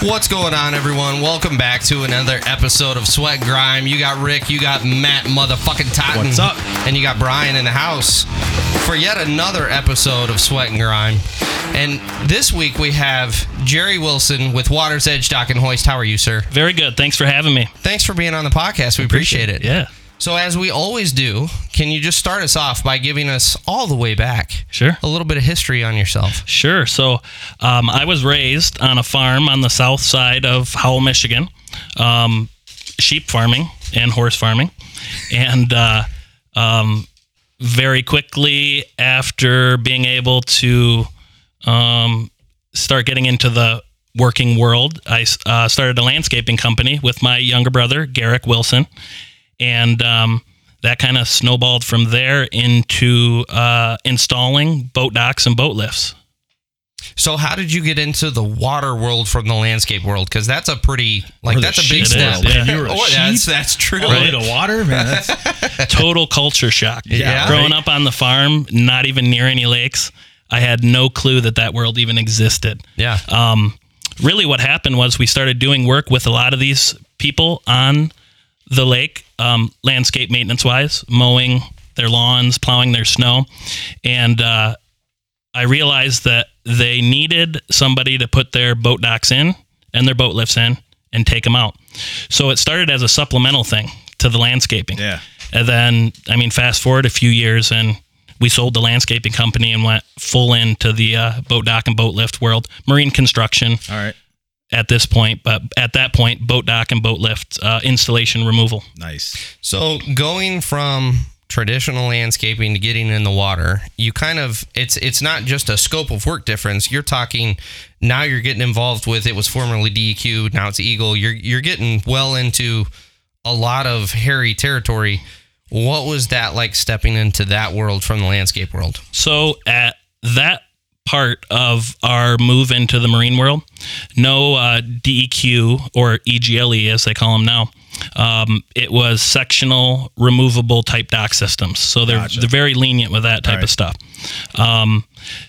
What's going on, everyone? Welcome back to another episode of Sweat Grime. You got Rick, you got Matt, motherfucking Totten. What's up? And you got Brian in the house for yet another episode of Sweat and Grime. And this week we have Jerry Wilson with Water's Edge Dock and Hoist. How are you, sir? Very good. Thanks for having me. Thanks for being on the podcast. We appreciate it. Yeah, So, as we always do, can you just start us off by giving us all the way back sure. a little bit of history on yourself? Sure. So, um, I was raised on a farm on the south side of Howell, Michigan, um, sheep farming and horse farming. And uh, um, very quickly after being able to um, start getting into the working world, I uh, started a landscaping company with my younger brother, Garrick Wilson. And um, that kind of snowballed from there into uh, installing boat docks and boat lifts. So, how did you get into the water world from the landscape world? Because that's a pretty, like, that's a big sheep step. world, yeah. You were a Oh, that's, that's true. All the way to water, man. That's, Total culture shock. Yeah. Growing up on the farm, not even near any lakes, I had no clue that that world even existed. Yeah. um, really what happened was we started doing work with a lot of these people on the lake um, landscape maintenance wise mowing their lawns plowing their snow and uh, i realized that they needed somebody to put their boat docks in and their boat lifts in and take them out so it started as a supplemental thing to the landscaping yeah. and then, I mean, fast forward a few years, and we sold the landscaping company and went full into the uh, boat dock and boat lift world, marine construction All right. At this point. But at that point, boat dock and boat lift uh, installation removal. Nice. So, going from traditional landscaping to getting in the water, you kind of it's it's not just a scope of work difference. You're talking now you're getting involved with it was formerly DEQ, now it's EGLE. You're you're getting well into a lot of hairy territory. What was that like stepping into that world from the landscape world? So at that part of our move into the marine world, no uh, DEQ or EGLE as they call them now. Um, it was sectional removable type dock systems. So they're Gotcha. they're very lenient with that type right. of stuff. Um,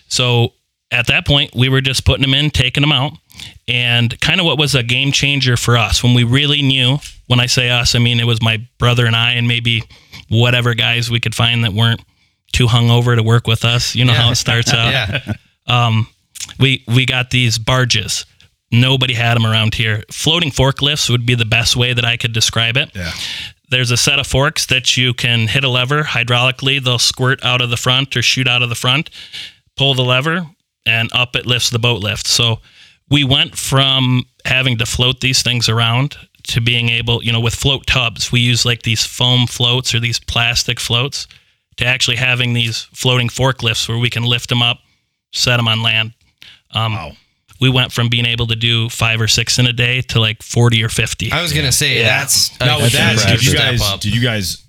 so at that point, we were just putting them in, taking them out, and kind of what was a game changer for us when we really knew. When I say us, I mean it was my brother and I, and maybe whatever guys we could find that weren't too hungover to work with us. You know how it starts out. Yeah. Um, we we got these barges. Nobody had them around here. Floating forklifts would be the best way that I could describe it. Yeah. There's a set of forks that you can hit a lever hydraulically. They'll squirt out of the front or shoot out of the front. Pull the lever, and up it lifts the boat lift. So we went from having to float these things around to being able, you know, with float tubs, we use like these foam floats or these plastic floats to actually having these floating forklifts where we can lift them up, set them on land. Um, Wow. We went from being able to do five or six in a day to like 40 or 50. I was gonna say Yeah. that's a Now with that, did you guys up. did you guys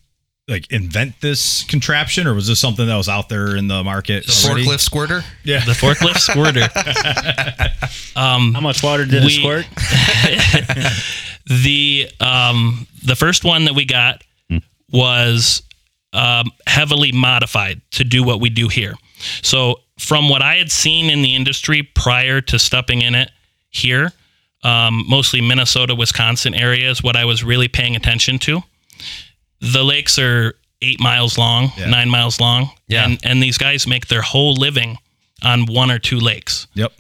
like invent this contraption, or was this something that was out there in the market? already? forklift squirter? Yeah. the forklift squirter. Um, How much water did We- it squirt? the um, the first one that we got was um, heavily modified to do what we do here. So from what I had seen in the industry prior to stepping in it here, um, mostly Minnesota, Wisconsin areas, what I was really paying attention to. The lakes are eight miles long, Yeah. nine miles long, Yeah. and and these guys make their whole living on one or two lakes. Yep.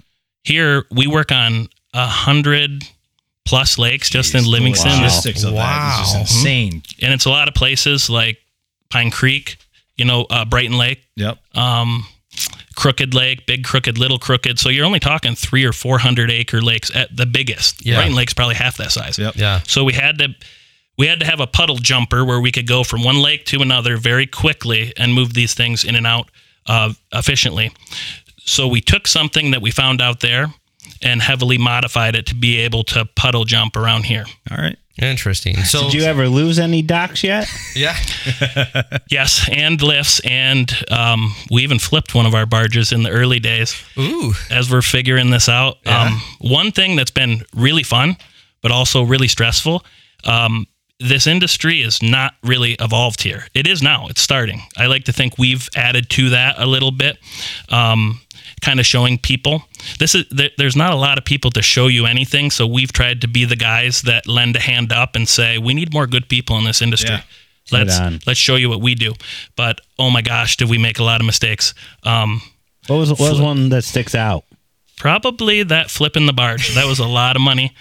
Here we work on a hundred plus lakes just in Jeez, the Livingston, logistics of that is Wow. just insane. and it's a lot of places like Pine Creek, you know, uh, Brighton Lake, Yep. um, Crooked Lake, Big Crooked, Little Crooked. So you're only talking three or four hundred acre lakes at the biggest. Yeah. Brighton Lake's probably half that size. Yep. Yeah. So we had to we had to have a puddle jumper where we could go from one lake to another very quickly and move these things in and out uh, efficiently. So we took something that we found out there and heavily modified it to be able to puddle jump around here. All right. Interesting. So Did you ever lose any docks yet? yeah. Yes, and lifts, and um, we even flipped one of our barges in the early days Ooh. as we're figuring this out. Yeah. Um, one thing that's been really fun, but also really stressful, um, this industry is not really evolved here. It is now. It's starting. I like to think we've added to that a little bit, um, kind of showing people. This is there, there's not a lot of people to show you anything, so we've tried to be the guys that lend a hand up and say we need more good people in this industry. Yeah. Let's let's show you what we do. But oh my gosh, did we make a lot of mistakes? Um, What was what was one that sticks out? Probably that flipping the barge. That was a lot of money,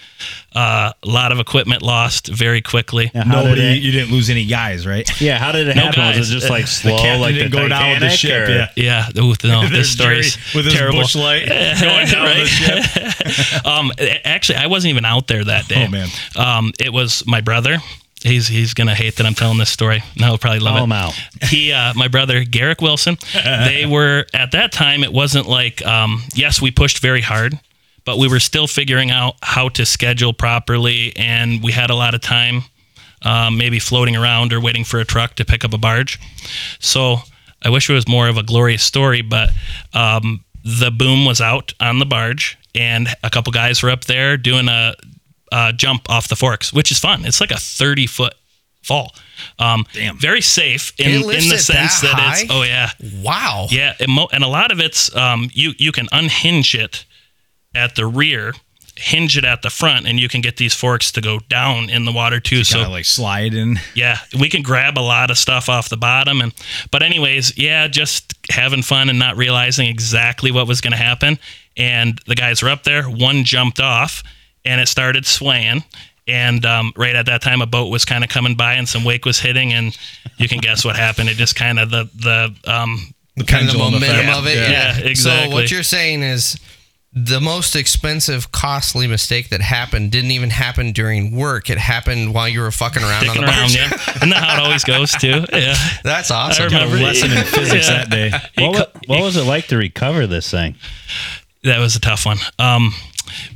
uh, a lot of equipment lost very quickly. Yeah, how Nobody, did it, you didn't lose any guys, right? yeah, how did it No happen? guys. Was it just like slow, captain like the didn't go down with the ship. or- Yeah. Yeah, ooh, no, this This story's with his terrible. Busch Light going down the ship. um, actually, I wasn't even out there that day. Oh, man. Um, it was my brother. He's he's gonna hate that I'm telling this story. No, he'll probably love Call it. him out. He, uh, my brother Garrick Wilson. They were at that time. It wasn't like um, yes, we pushed very hard, but we were still figuring out how to schedule properly, and we had a lot of time, um, maybe floating around or waiting for a truck to pick up a barge. So I wish it was more of a glorious story, but um, the boom was out on the barge, and a couple guys were up there doing a, a jump off the forks, which is fun. It's like a thirty foot fall. Um, Damn. Very safe in, in the sense that that, it's oh yeah Wow. yeah and, mo- and a lot of it's um, you you can unhinge it at the rear hinge it at the front and you can get these forks to go down in the water too so of like slide in. yeah we can grab a lot of stuff off the bottom and but anyways yeah just having fun and not realizing exactly what was going to happen and the guys were up there one jumped off and it started swaying and um, right at that time a boat was kind of coming by and some wake was hitting and you can guess what happened it just kind of the the um, The kind of the pendulum momentum effect. of it. Yeah. Yeah. Yeah, exactly. So what you're saying is the most expensive, costly mistake that happened didn't even happen during work. It happened while you were fucking around sticking on the around yeah isn't that how it always goes too yeah That's awesome. I remember a lesson in physics Yeah. that day. What, co- what was it like to recover this thing? that was a tough one. Um,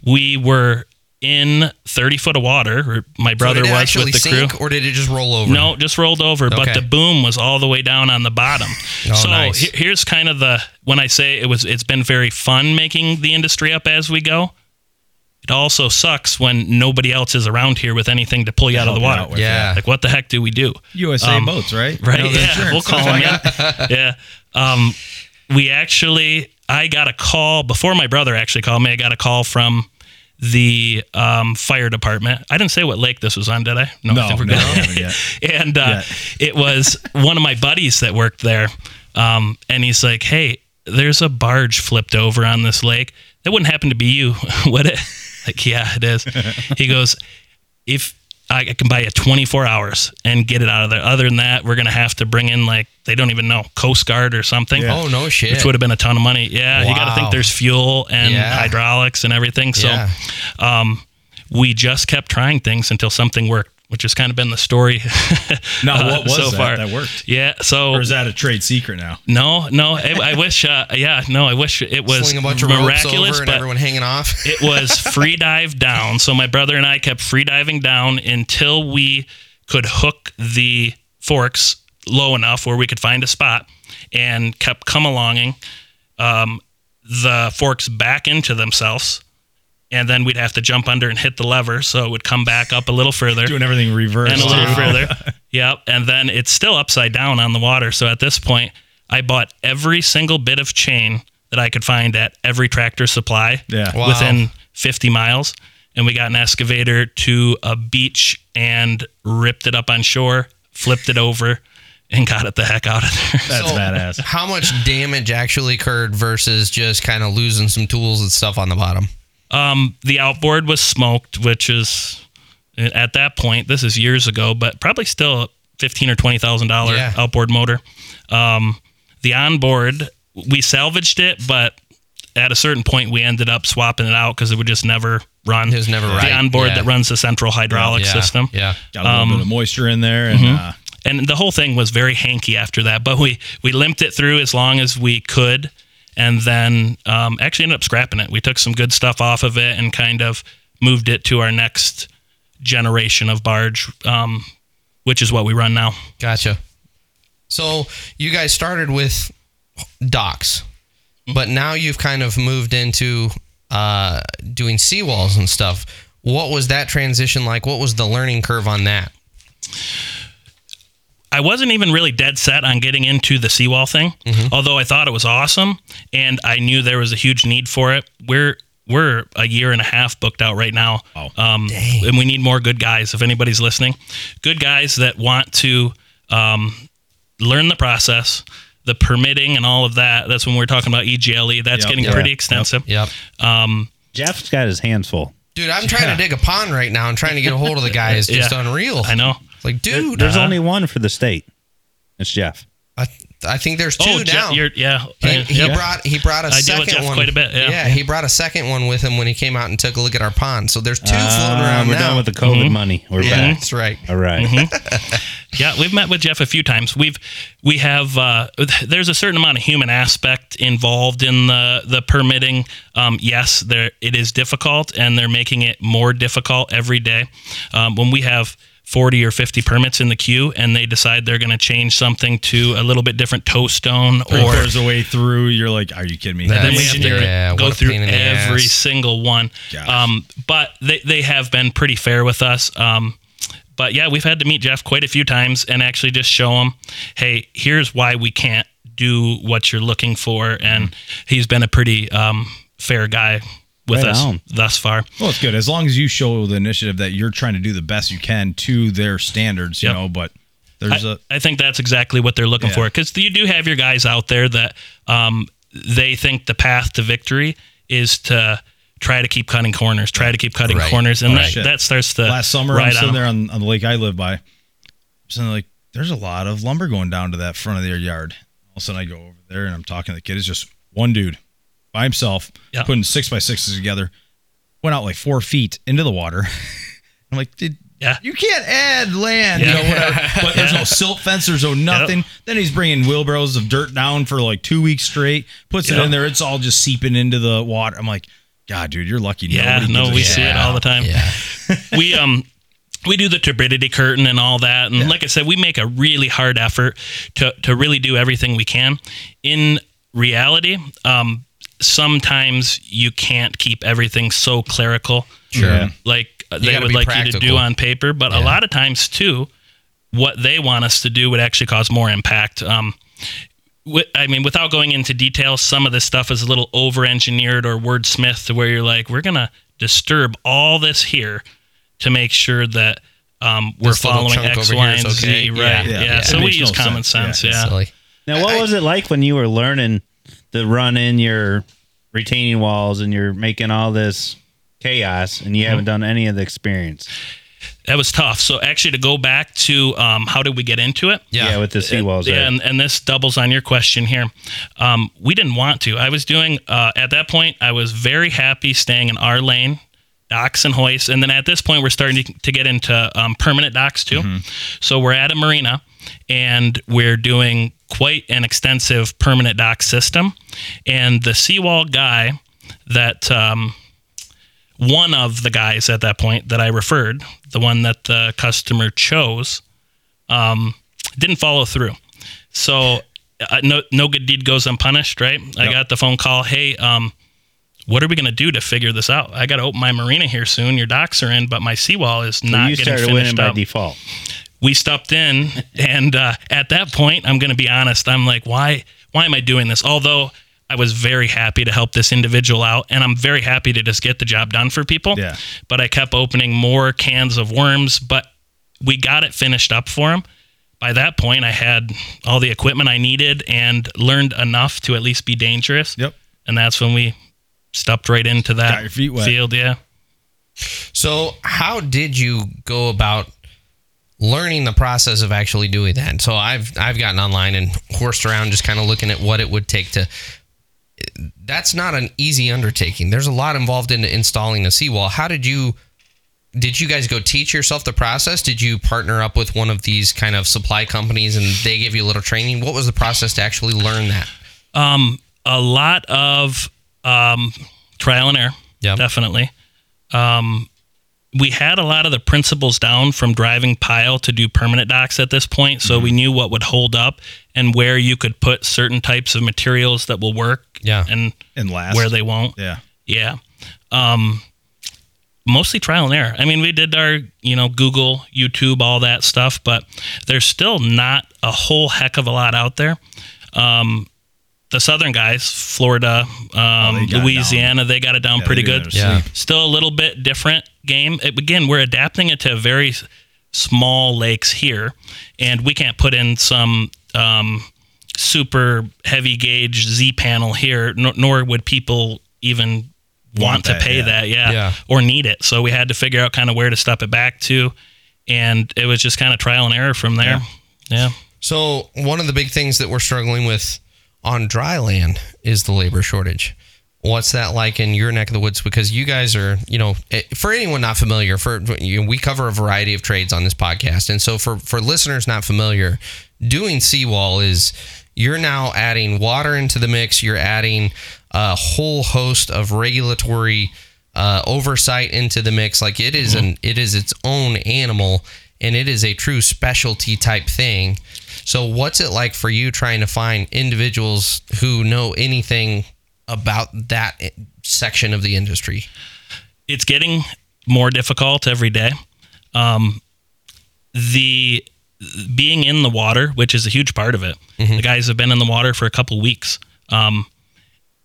we were in 30 foot of water. My brother did it was with the sink, crew. or did it just roll over? No, just rolled over, but the boom was all the way down on the bottom. Oh, so nice. he- here's kind of the when I say it was it's been very fun making the industry up as we go. It also sucks when nobody else is around here with anything to pull you out of the water. out with, Yeah. Like what the heck do we do? USA Um, boats, right? Right. You know, yeah. We'll call them. Yeah. yeah. Um, we actually, I got a call before my brother actually called me. I got a call from the um, fire department. I didn't say what lake this was on, did I? No, I no, good. you and uh, it was one of my buddies that worked there. Um, and he's like, hey, there's a barge flipped over on this lake. That wouldn't happen to be you, would it? Like, yeah, it is. he goes, if I can buy you 24 hours and get it out of there. Other than that, we're going to have to bring in, like, they don't even know, Coast Guard or something. Yeah. Oh no shit. Which would have been a ton of money. Yeah, you got to think there's fuel and Yeah. hydraulics and everything. So Yeah. um, we just kept trying things until something worked, which has kind of been the story. Now, uh, what was so that far. that worked? Yeah. So Or is that a trade secret now? no, no. I, I wish. Uh, yeah, no. I wish it was Sling a bunch of ropes miraculous, over and but everyone hanging off. it was free dive down. So my brother and I kept free diving down until we could hook the forks low enough where we could find a spot, and kept come alonging um, the forks back into themselves. And then we'd have to jump under and hit the lever so it would come back up a little further Doing everything reverse. and a little too. further. Yep. And then it's still upside down on the water. So at this point, I bought every single bit of chain that I could find at every tractor supply Yeah. Wow. within 50 miles. And we got an excavator to a beach and ripped it up on shore, flipped it over, and got it the heck out of there. That's So, badass. How much damage actually occurred versus just kind of losing some tools and stuff on the bottom? Um, the outboard was smoked, which is at that point, this is years ago, but probably still a fifteen or twenty thousand dollar Yeah. outboard motor. Um, the onboard, we salvaged it, but at a certain point, we ended up swapping it out because it would just never run. It was never right. the onboard yeah. that runs the central hydraulic yeah, system. Yeah. Got a little Um, bit of moisture in there, and mm-hmm. uh, and the whole thing was very hanky after that. But we we limped it through as long as we could, and then um, actually ended up scrapping it. We took some good stuff off of it and kind of moved it to our next generation of barge, um, which is what we run now. Gotcha. So you guys started with docks, but now you've kind of moved into uh, doing seawalls and stuff. What was that transition like? What was the learning curve on that? I wasn't even really dead set on getting into the seawall thing, although I thought it was awesome and I knew there was a huge need for it. We're we're a year and a half booked out right now, Wow. um, and we need more good guys. If anybody's listening, good guys that want to um, learn the process, the permitting, and all of that. That's when we're talking about EGLE. That's Yep. getting Yep. pretty extensive. Yep. Jeff's got his hands full. Dude, I'm trying to dig a pond right now and trying to get a hold of the guy is just Yeah. unreal. I know. It's like, dude, There's uh, only one for the state. It's Jeff. I, I think there's two oh, Je- now. you're, yeah. He, Uh, he yep. brought he brought a I deal second with Jeff one quite a bit, yeah. he brought a second one with him when he came out and took a look at our pond. So there's two floating Ah, around we're now. done with the COVID money. We're yeah, back. that's right. All right. Yeah, we've met with Jeff a few times. We've we have uh, there's a certain amount of human aspect involved in the the permitting. Um, yes, there it is difficult, and they're making it more difficult every day. Um, when we have 40 or 50 permits in the queue, and they decide they're going to change something to a little bit different toe stone, or quarters of the way through, you're like, are you kidding me? That- then we have to Yeah, go through pain in the every ass. single one. Um, but they, they have been pretty fair with us. Um, but yeah, we've had to meet Jeff quite a few times and actually just show him, hey, here's why we can't do what you're looking for. And he's been a pretty um, fair guy with Right us on. thus far. Well, it's good as long as you show the initiative that you're trying to do the best you can to their standards, you Yep. know. But there's I, a I think that's exactly what they're looking Yeah. for because you do have your guys out there that um, they think the path to victory is to try to keep cutting corners, try to keep cutting Right. corners, and Oh, that, that starts to last summer I'm ride sitting on there on, on the lake I live by. I'm sitting like, there's a lot of lumber going down to that front of their yard. All of a sudden I go over there and I'm talking to the kid. It's just one dude by himself Yeah. putting six by sixes together. Went out like four feet into the water. I'm like, did Yeah. you can't add land, Yeah. you know, whatever. But there's no silt fence, there's no nothing. Then he's bringing wheelbarrows of dirt down for like two weeks straight, puts it in there. It's all just seeping into the water. I'm like, God, dude, you're lucky. Yeah, no, we shit. see it all the time. Yeah. we um we do the turbidity curtain and all that and like i said we make a really hard effort to to really do everything we can in reality um sometimes you can't keep everything so clerical Sure. like uh, they would be like you to do on paper but a lot of times too what they want us to do would actually cause more impact um wi- I mean, without going into details, some of this stuff is a little over engineered or wordsmithed to where you're like, we're going to disturb all this here to make sure that um, we're This following chunk X, over and is Z. okay. Right. Yeah, Yeah. yeah. So It we use no common sense. sense. Yeah, Yeah. Now, what was it like when you were learning to run in your retaining walls and you're making all this chaos and you haven't done any of the experience? That was tough. So actually, to go back to um, how did we get into it? Yeah. with the seawalls. Yeah, right? and, and this doubles on your question here. Um, we didn't want to. I was doing uh, at that point. I was very happy staying in our lane, docks and hoists, and then at this point we're starting to, to get into um, permanent docks too. So we're at a marina, and we're doing quite an extensive permanent dock system. And the seawall guy that um, one of the guys at that point that I referred, the one that the customer chose, um, didn't follow through. So uh, no no good deed goes unpunished, right? I got the phone call, hey, um, what are we gonna do to figure this out? I got to open my marina here soon. Your docks are in, but my seawall is So not you getting started winning finished by default. we stepped in and uh, at that point i'm going to be honest i'm like why why am i doing this although i was very happy to help this individual out and i'm very happy to just get the job done for people Yeah. but i kept opening more cans of worms but we got it finished up for him by that point i had all the equipment i needed and learned enough to at least be dangerous Yep. and that's when we stepped right into that Got your feet wet. field yeah So, how did you go about learning the process of actually doing that? So, I've I've gotten online and horsed around, just kind of looking at what it would take to. That's not an easy undertaking. There's a lot involved in installing a seawall. How did you? Did you guys go teach yourself the process? Did you partner up with one of these kind of supply companies and they gave you a little training? What was the process to actually learn that? Um, a lot of um, trial and error. Yeah. definitely. Um, we had a lot of the principles down from driving pile to do permanent docks at this point, so Mm-hmm. we knew what would hold up and where you could put certain types of materials that will work. Yeah. and And last. where they won't. Yeah. Yeah. Um, mostly trial and error. I mean, we did our, you know, Google, YouTube, all that stuff, but there's still not a whole heck of a lot out there. Um, the southern guys, Florida, um, they got it Louisiana, they got it down Yeah, pretty good. it in their Yeah. Still a little bit different game. It- again, we're adapting it to very small lakes here, and we can't put in some um, super heavy gauge Z panel here, nor, nor would people even want, Want to pay yeah. that, yeah, Yeah. or need it. So we had to figure out kind of where to step it back to, and it was just kind of trial and error from there. yeah. So one of the big things that we're struggling with on dry land is the labor shortage. What's that like in your neck of the woods? Because you guys are, you know, eh, for anyone not familiar, for you know, we cover a variety of trades on this podcast, and so for for listeners not familiar, doing seawall is you're now adding water into the mix. You're adding a whole host of regulatory uh, oversight into the mix. Like it is an it is its own animal, and it is a true specialty type thing. So, what's it like for you trying to find individuals who know anything about that section of the industry? it's getting more difficult every day. Um, the being in the water, which is a huge part of it. The guys have been in the water for a couple weeks. Um,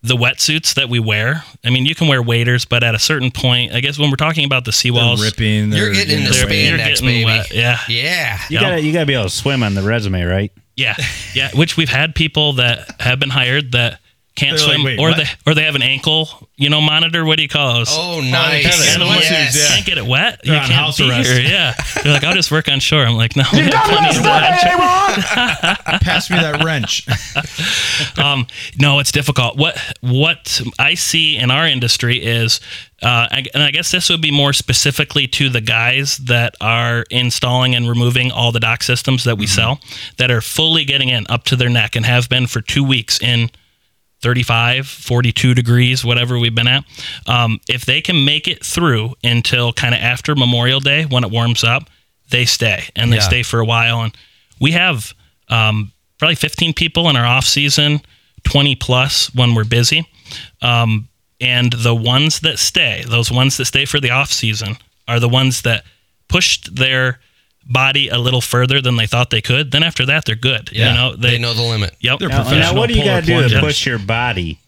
the wetsuits that we wear, I mean, you can wear waders, but at a certain point, I guess when we're talking about the They're seawalls, ripping. You're they're getting into they're- spandex, getting baby. wet. Yeah. Yeah. You Yeah. gotta you gotta be able to swim on the resume, right? Yeah, yeah. Which we've had people that have been hired that can't They're like, swim, "Wait, or what?" they or they have an ankle, you know, monitor. What do you call those? Oh, they nice. have it. Can't, the can't get it wet. They're you can't house be arrest. here. Yeah, they're like, I'll just work on shore. I'm like, no, we have plenty of that. Pass me that wrench. um, no, it's difficult. What what I see in our industry is, uh, and I guess this would be more specifically to the guys that are installing and removing all the dock systems that we sell, that are fully getting in up to their neck and have been for two weeks in 35, 42 degrees, whatever we've been at. Um, if they can make it through until kind of after Memorial Day when it warms up, they stay and they Yeah. stay for a while. And we have um, probably 15 people in our off season, 20 plus when we're busy. Um, and the ones that stay, those ones that stay for the off season, are the ones that pushed their body a little further than they thought they could. Then after that, they're good. Yeah. You know, they, know the limit. Yep. They're Now, now what do you polar gotta do to plungers. push your body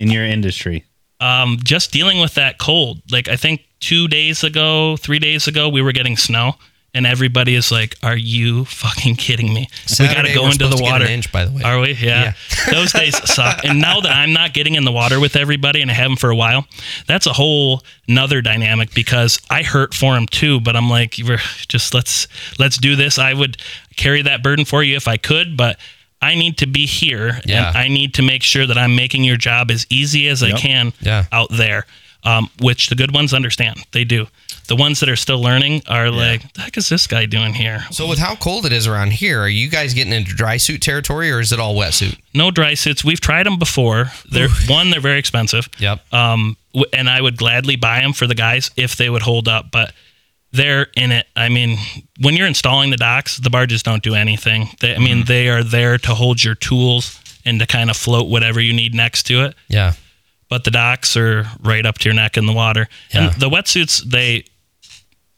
in your industry? um, just dealing with that cold. Like I think two days ago, three days ago, we were getting snow, and everybody is like, "Are you fucking kidding me? we got to go into the supposed to get water." inch, by the way. Are we? Yeah. Those days suck. And now that I'm not getting in the water with everybody and I haven't for a while, that's a whole another dynamic because I hurt for them too. But I'm like, we're just let's let's do this. I would carry that burden for you if I could, but I need to be here Yeah. and I need to make sure that I'm making your job as easy as I can Yeah. out there. Um, which the good ones understand. They do. The ones that are still learning are like, the heck is this guy doing here? So, with how cold it is around here, are you guys getting into dry suit territory or is it all wetsuit? No dry suits. We've tried them before. They're one, they're very expensive. Yep. Um, w- and I would gladly buy them for the guys if they would hold up, but they're in it. I mean, when you're installing the docks, the barges don't do anything. They, I mean, they are there to hold your tools and to kind of float whatever you need next to it. Yeah. But the docks are right up to your neck in the water. Yeah. And the wetsuits, they,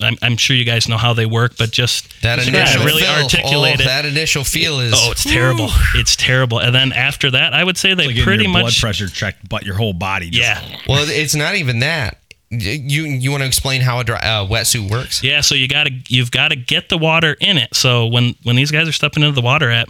I'm, I'm sure you guys know how they work, but just That just initial really feel, articulate oh, it. that initial feel is Oh, it's terrible. It's terrible. And then after that, I would say they Like getting pretty your blood pressure checked, but your whole body. Just, yeah. Well, it's not even that. You you want to explain how a dry, uh, wetsuit works? Yeah, so you gotta you've got to get the water in it. So when when these guys are stepping into the water at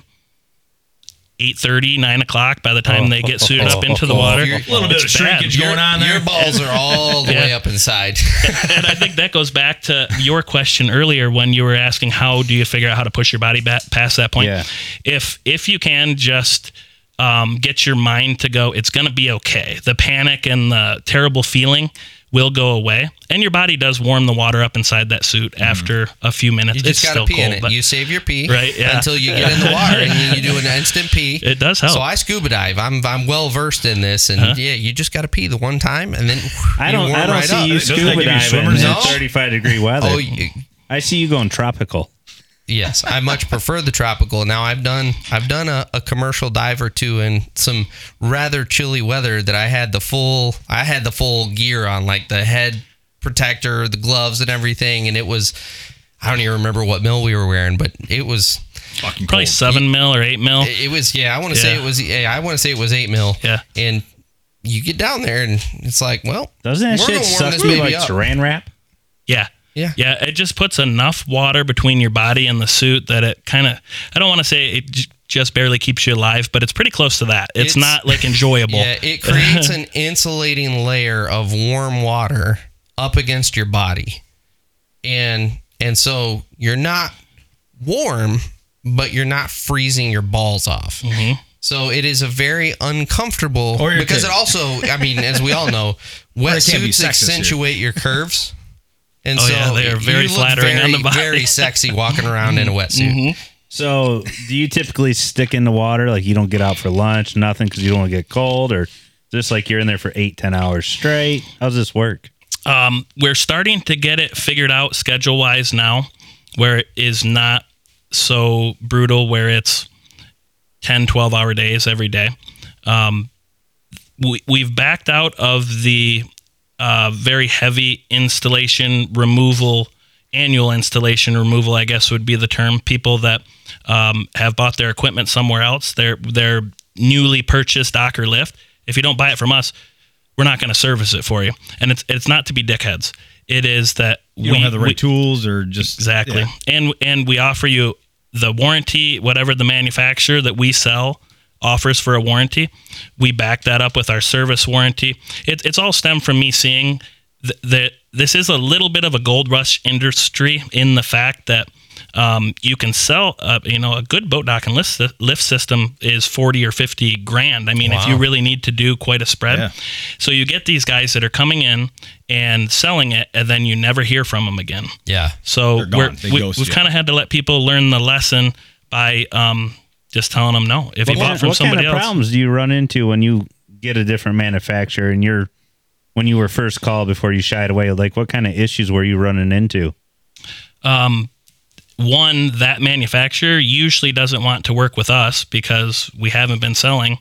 8.30, 9 o'clock, by the time they get suited up into the water, You're- A little bit of it's bad. shrinkage going on there. Your balls are all the Yeah. way up inside. and I think that goes back to your question earlier when you were asking how do you figure out how to push your body back past that point. Yeah. If if you can just um, get your mind to go, it's going to be okay. The panic and the terrible feeling will go away, and your body does warm the water up inside that suit mm-hmm. after a few minutes. You it's just got to still pee cold, in it. but You save your pee Right, yeah. until you get in the water and then you do an instant pee. it does help. So I scuba dive. I'm I'm well versed in this, and uh-huh. yeah, you just got to pee the one time, and then I don't. warm I don't right see up. you Doesn't scuba give you diving in No? 35 degree weather. Oh you- I see you going tropical. Yes, I much prefer the tropical. Now I've done I've done a, a commercial dive or two in some rather chilly weather that I had the full I had the full gear on, like the head protector, the gloves, and everything. And it was, I don't even remember what mill we were wearing, but it was, Fucking Probably cold. seven mil or eight mil. it was, yeah, I want to say it was, yeah, I want to say it was eight mil. Yeah. And you get down there and it's like, well, Doesn't that shit gonna warm suck this like up. saran wrap? Yeah. Yeah. Yeah. It just puts enough water between your body and the suit that it kind of, I don't want to say it j- just barely keeps you alive, but it's pretty close to that. It's, It's- not like enjoyable. Yeah, it creates an insulating layer of warm water up against your body. And and so you're not warm, but you're not freezing your balls off. Mm-hmm. So it is a very uncomfortable Or your because kid. it also, I mean, as we all know, it can't wetsuits here. accentuate your curves. And Oh, so yeah, they are very you look flattering on very, the body. Very sexy walking around in a wetsuit. So, do you typically stick in the water? Like you don't get out for lunch, nothing, because you don't want to get cold, or just like you're in there for eight, ten hours straight? How does this work? Um, we're starting to get it figured out schedule wise now, where it is not so brutal, where it's 10, 12 hour days every day. Um, we, we've backed out of the uh, very heavy installation removal, annual installation removal, I guess would be the term. People that um, have bought their equipment somewhere else, their their newly purchased Docker lift. If you don't buy it from us, we're not going to service it for you. And it's it's not to be dickheads. It is that You don't have the right tools or just Exactly. yeah. And and we offer you the warranty, whatever the manufacturer that we sell offers for a warranty. We back that up with our service warranty. It, it's all stemmed from me seeing th- that this is a little bit of a gold rush industry in the fact that um, you can sell, uh, you know, a good boat dock and lift, lift system is 40 or 50 grand. I mean, if you really need to do quite a spread. Yeah. So you get these guys that are coming in and selling it, and then you never hear from them again. Yeah. So we, we've kind of had to let people learn the lesson by um, just telling them no. If you What, bought kind, from what kind of else, problems do you run into when you get a different manufacturer and you're when you were first called before you shied away? Like, what kind of issues were you running into? um, one that manufacturer usually doesn't want to work with us because we haven't been selling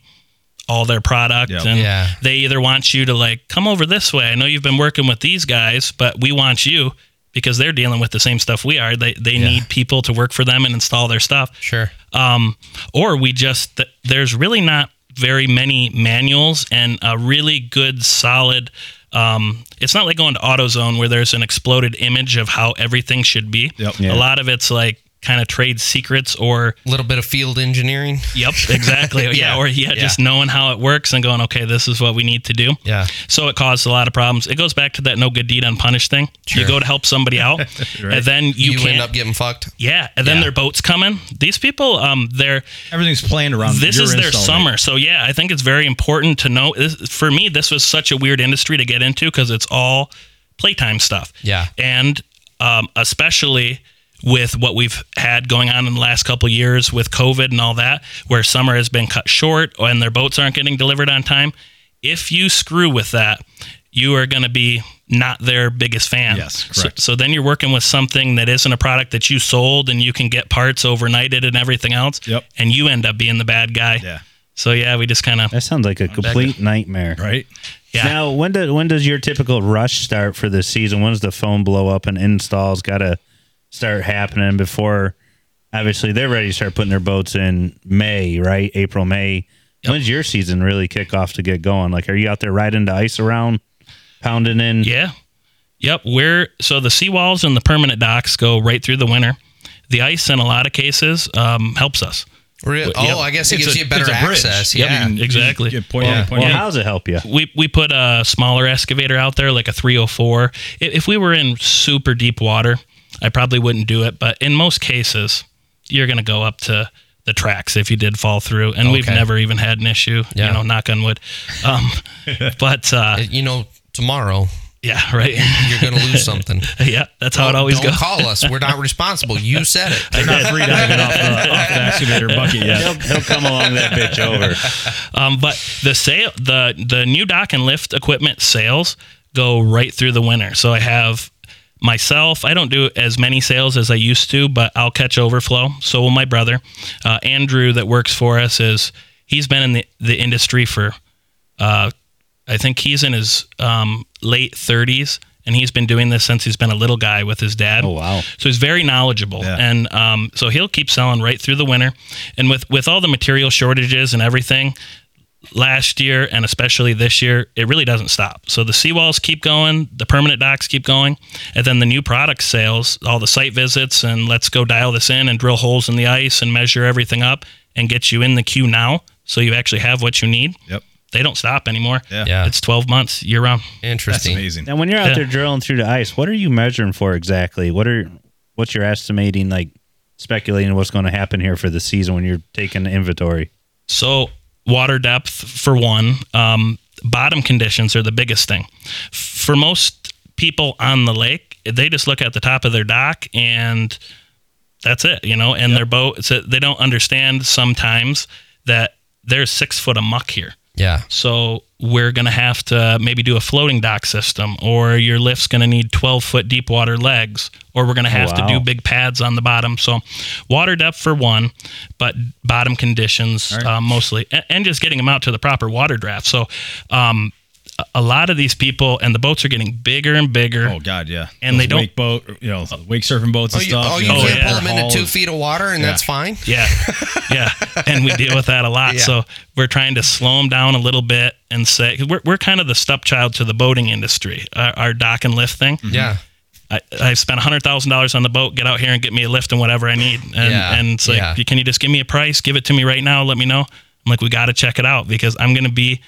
all their product Yep. and Yeah. they either want you to like come over this way i know you've been working with these guys but we want you because they're dealing with the same stuff we are they, they need people to work for them and install their stuff Sure. um, or we just th- there's really not very many manuals and a really good solid um, it's not like going to AutoZone where there's an exploded image of how everything should be. Yep. Yeah. A lot of it's like kind of trade secrets or A little bit of field engineering. yep, exactly. yeah. Yeah. or yeah, Yeah. just knowing how it works and going, okay, this is what we need to do. Yeah. So it caused a lot of problems. It goes back to that no good deed unpunished thing. Sure. You go to help somebody out, and then you, You, end up getting fucked. yeah, and then Yeah. their boat's coming. These people, um, they're Everything's planned around. this is their install date. summer. So yeah, I think it's very important to know. This, for me, this was such a weird industry to get into because it's all playtime stuff. Yeah. and um, especially with what we've had going on in the last couple of years with COVID and all that, where summer has been cut short and their boats aren't getting delivered on time. If you screw with that, you are going to be not their biggest fan. Yes, So, correct. so then you're working with something that isn't a product that you sold and you can get parts overnighted and everything else. Yep. And you end up being the bad guy. Yeah. So yeah, we just kind of That sounds like a complete nightmare. Right. yeah. Now, when do, when does your typical rush start for the season? When's the phone blow up and installs got to start happening before? Obviously, they're ready to start putting their boats in May, right? April, May. When's your season really kick off to get going? Like, are you out there riding the ice around, pounding in? Yeah. Yep. We're so the seawalls and the permanent docks go right through the winter. The ice, in a lot of cases, um, helps us. Real, oh, Yep. I guess it It's gives a- you better it's a bridge. access. Yep, Yeah. you exactly. you point A Yeah. point Well, B. how does it help you? We we put a smaller excavator out there, like a 304. If we were in super deep water, I probably wouldn't do it. But in most cases, you're going to go up to the tracks if you did fall through, and we've never even had an issue. Yeah. You know, knock on wood. Um, but uh, You know, tomorrow yeah, right. you're going to lose something. yeah, that's how it always don't goes. call us. We're not responsible. You said it. They're not free diving off the, off the excavator bucket yet. He'll, he'll come along that bitch over. Um, but the sale, the the new dock and lift equipment sales go right through the winter. So I have myself. I don't do as many sales as I used to, but I'll catch overflow. So will my brother, uh, Andrew, that works for us. Is he's been in the the industry for, uh, I think he's in his um, late thirties. and he's been doing this since he's been a little guy with his dad. Oh, wow. So he's very knowledgeable, Yeah. and um, so he'll keep selling right through the winter. And with with all the material shortages and everything, last year and especially this year, it really doesn't stop. So the seawalls keep going, the permanent docks keep going, and then the new product sales, all the site visits, and let's go dial this in and drill holes in the ice and measure everything up and get you in the queue now so you actually have what you need. Yep. They don't stop anymore. Yeah. Yeah. It's 12 months year round. That's Interesting. amazing. Now, when you're out Yeah. there drilling through the ice, what are you measuring for exactly? What are what's your estimating, like speculating what's going to happen here for the season when you're taking inventory? So water depth for one, um, bottom conditions are the biggest thing. For most people on the lake, they just look at the top of their dock and that's it, you know. And their boat, so they don't understand sometimes that there's six foot of muck here. Yeah. So we're going to have to maybe do a floating dock system, or your lift's going to need 12 foot deep water legs, or we're going to have wow. to do big pads on the bottom. So water depth for one, but bottom conditions right. uh, mostly, and, and just getting them out to the proper water draft. So um, a- a lot of these people, and the boats are getting bigger and bigger. Oh God, yeah. And Those they don't- wake boat, you know, oh. wake surfing boats Oh, and you, stuff. oh, you know, Oh, can't yeah. pull them into two feet of water, and Yeah. that's fine. Yeah, yeah, and we deal with that a lot. Yeah. So we're trying to slow them down a little bit and say 'cause we're we're kind of the stepchild to the boating industry. Our, our dock and lift thing. Mm-hmm. Yeah. I, I spent hundred thousand dollars on the boat. Get out here and get me a lift and whatever I need. And, Yeah, and it's like, yeah. can you just give me a price? Give it to me right now. Let me know. I'm like, we got to check it out because I'm going to be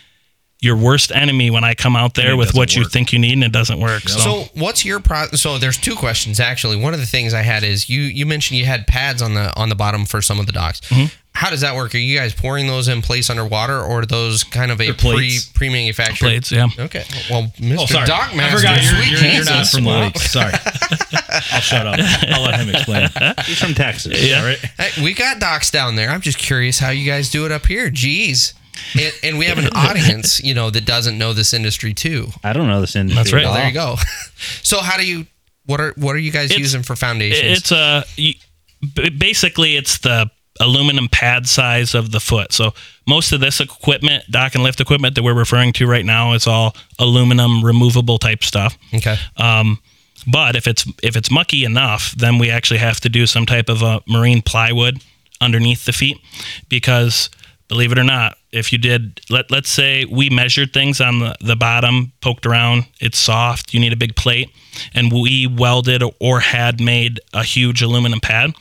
your worst enemy when I come out there with what doesn't you think you need and it doesn't work. So, So what's your pro? So there's two questions actually. One of the things I had is you you mentioned you had pads on the on the bottom for some of the docks. Mm-hmm. How does that work? Are you guys pouring those in place underwater, or are those kind of a pre pre manufactured? plates, yeah. Okay. Well, Mr. Oh, sorry. Dock I forgot you're, sweet you're, you're not Jesus. from the Wow. lake. Sorry. I'll shut up. I'll let him explain. He's from Texas. Yeah. All right. Hey, we got docks down there. I'm just curious how you guys do it up here. Jeez. And, and we have an audience, you know, that doesn't know this industry too. I don't know this industry. That's right. Well, there you go. So how do you? What are what are you guys It's- using for foundations? It's a basically it's the aluminum pad size of the foot. So most of this equipment, dock and lift equipment that we're referring to right now, is all aluminum removable type stuff. okay. Um, but if it's if it's mucky enough, then we actually have to do some type of a marine plywood underneath the feet, because believe it or not, if you did let let's say we measured things on the, the bottom, poked around, it's soft, you need a big plate, and we welded or had made a huge aluminum pad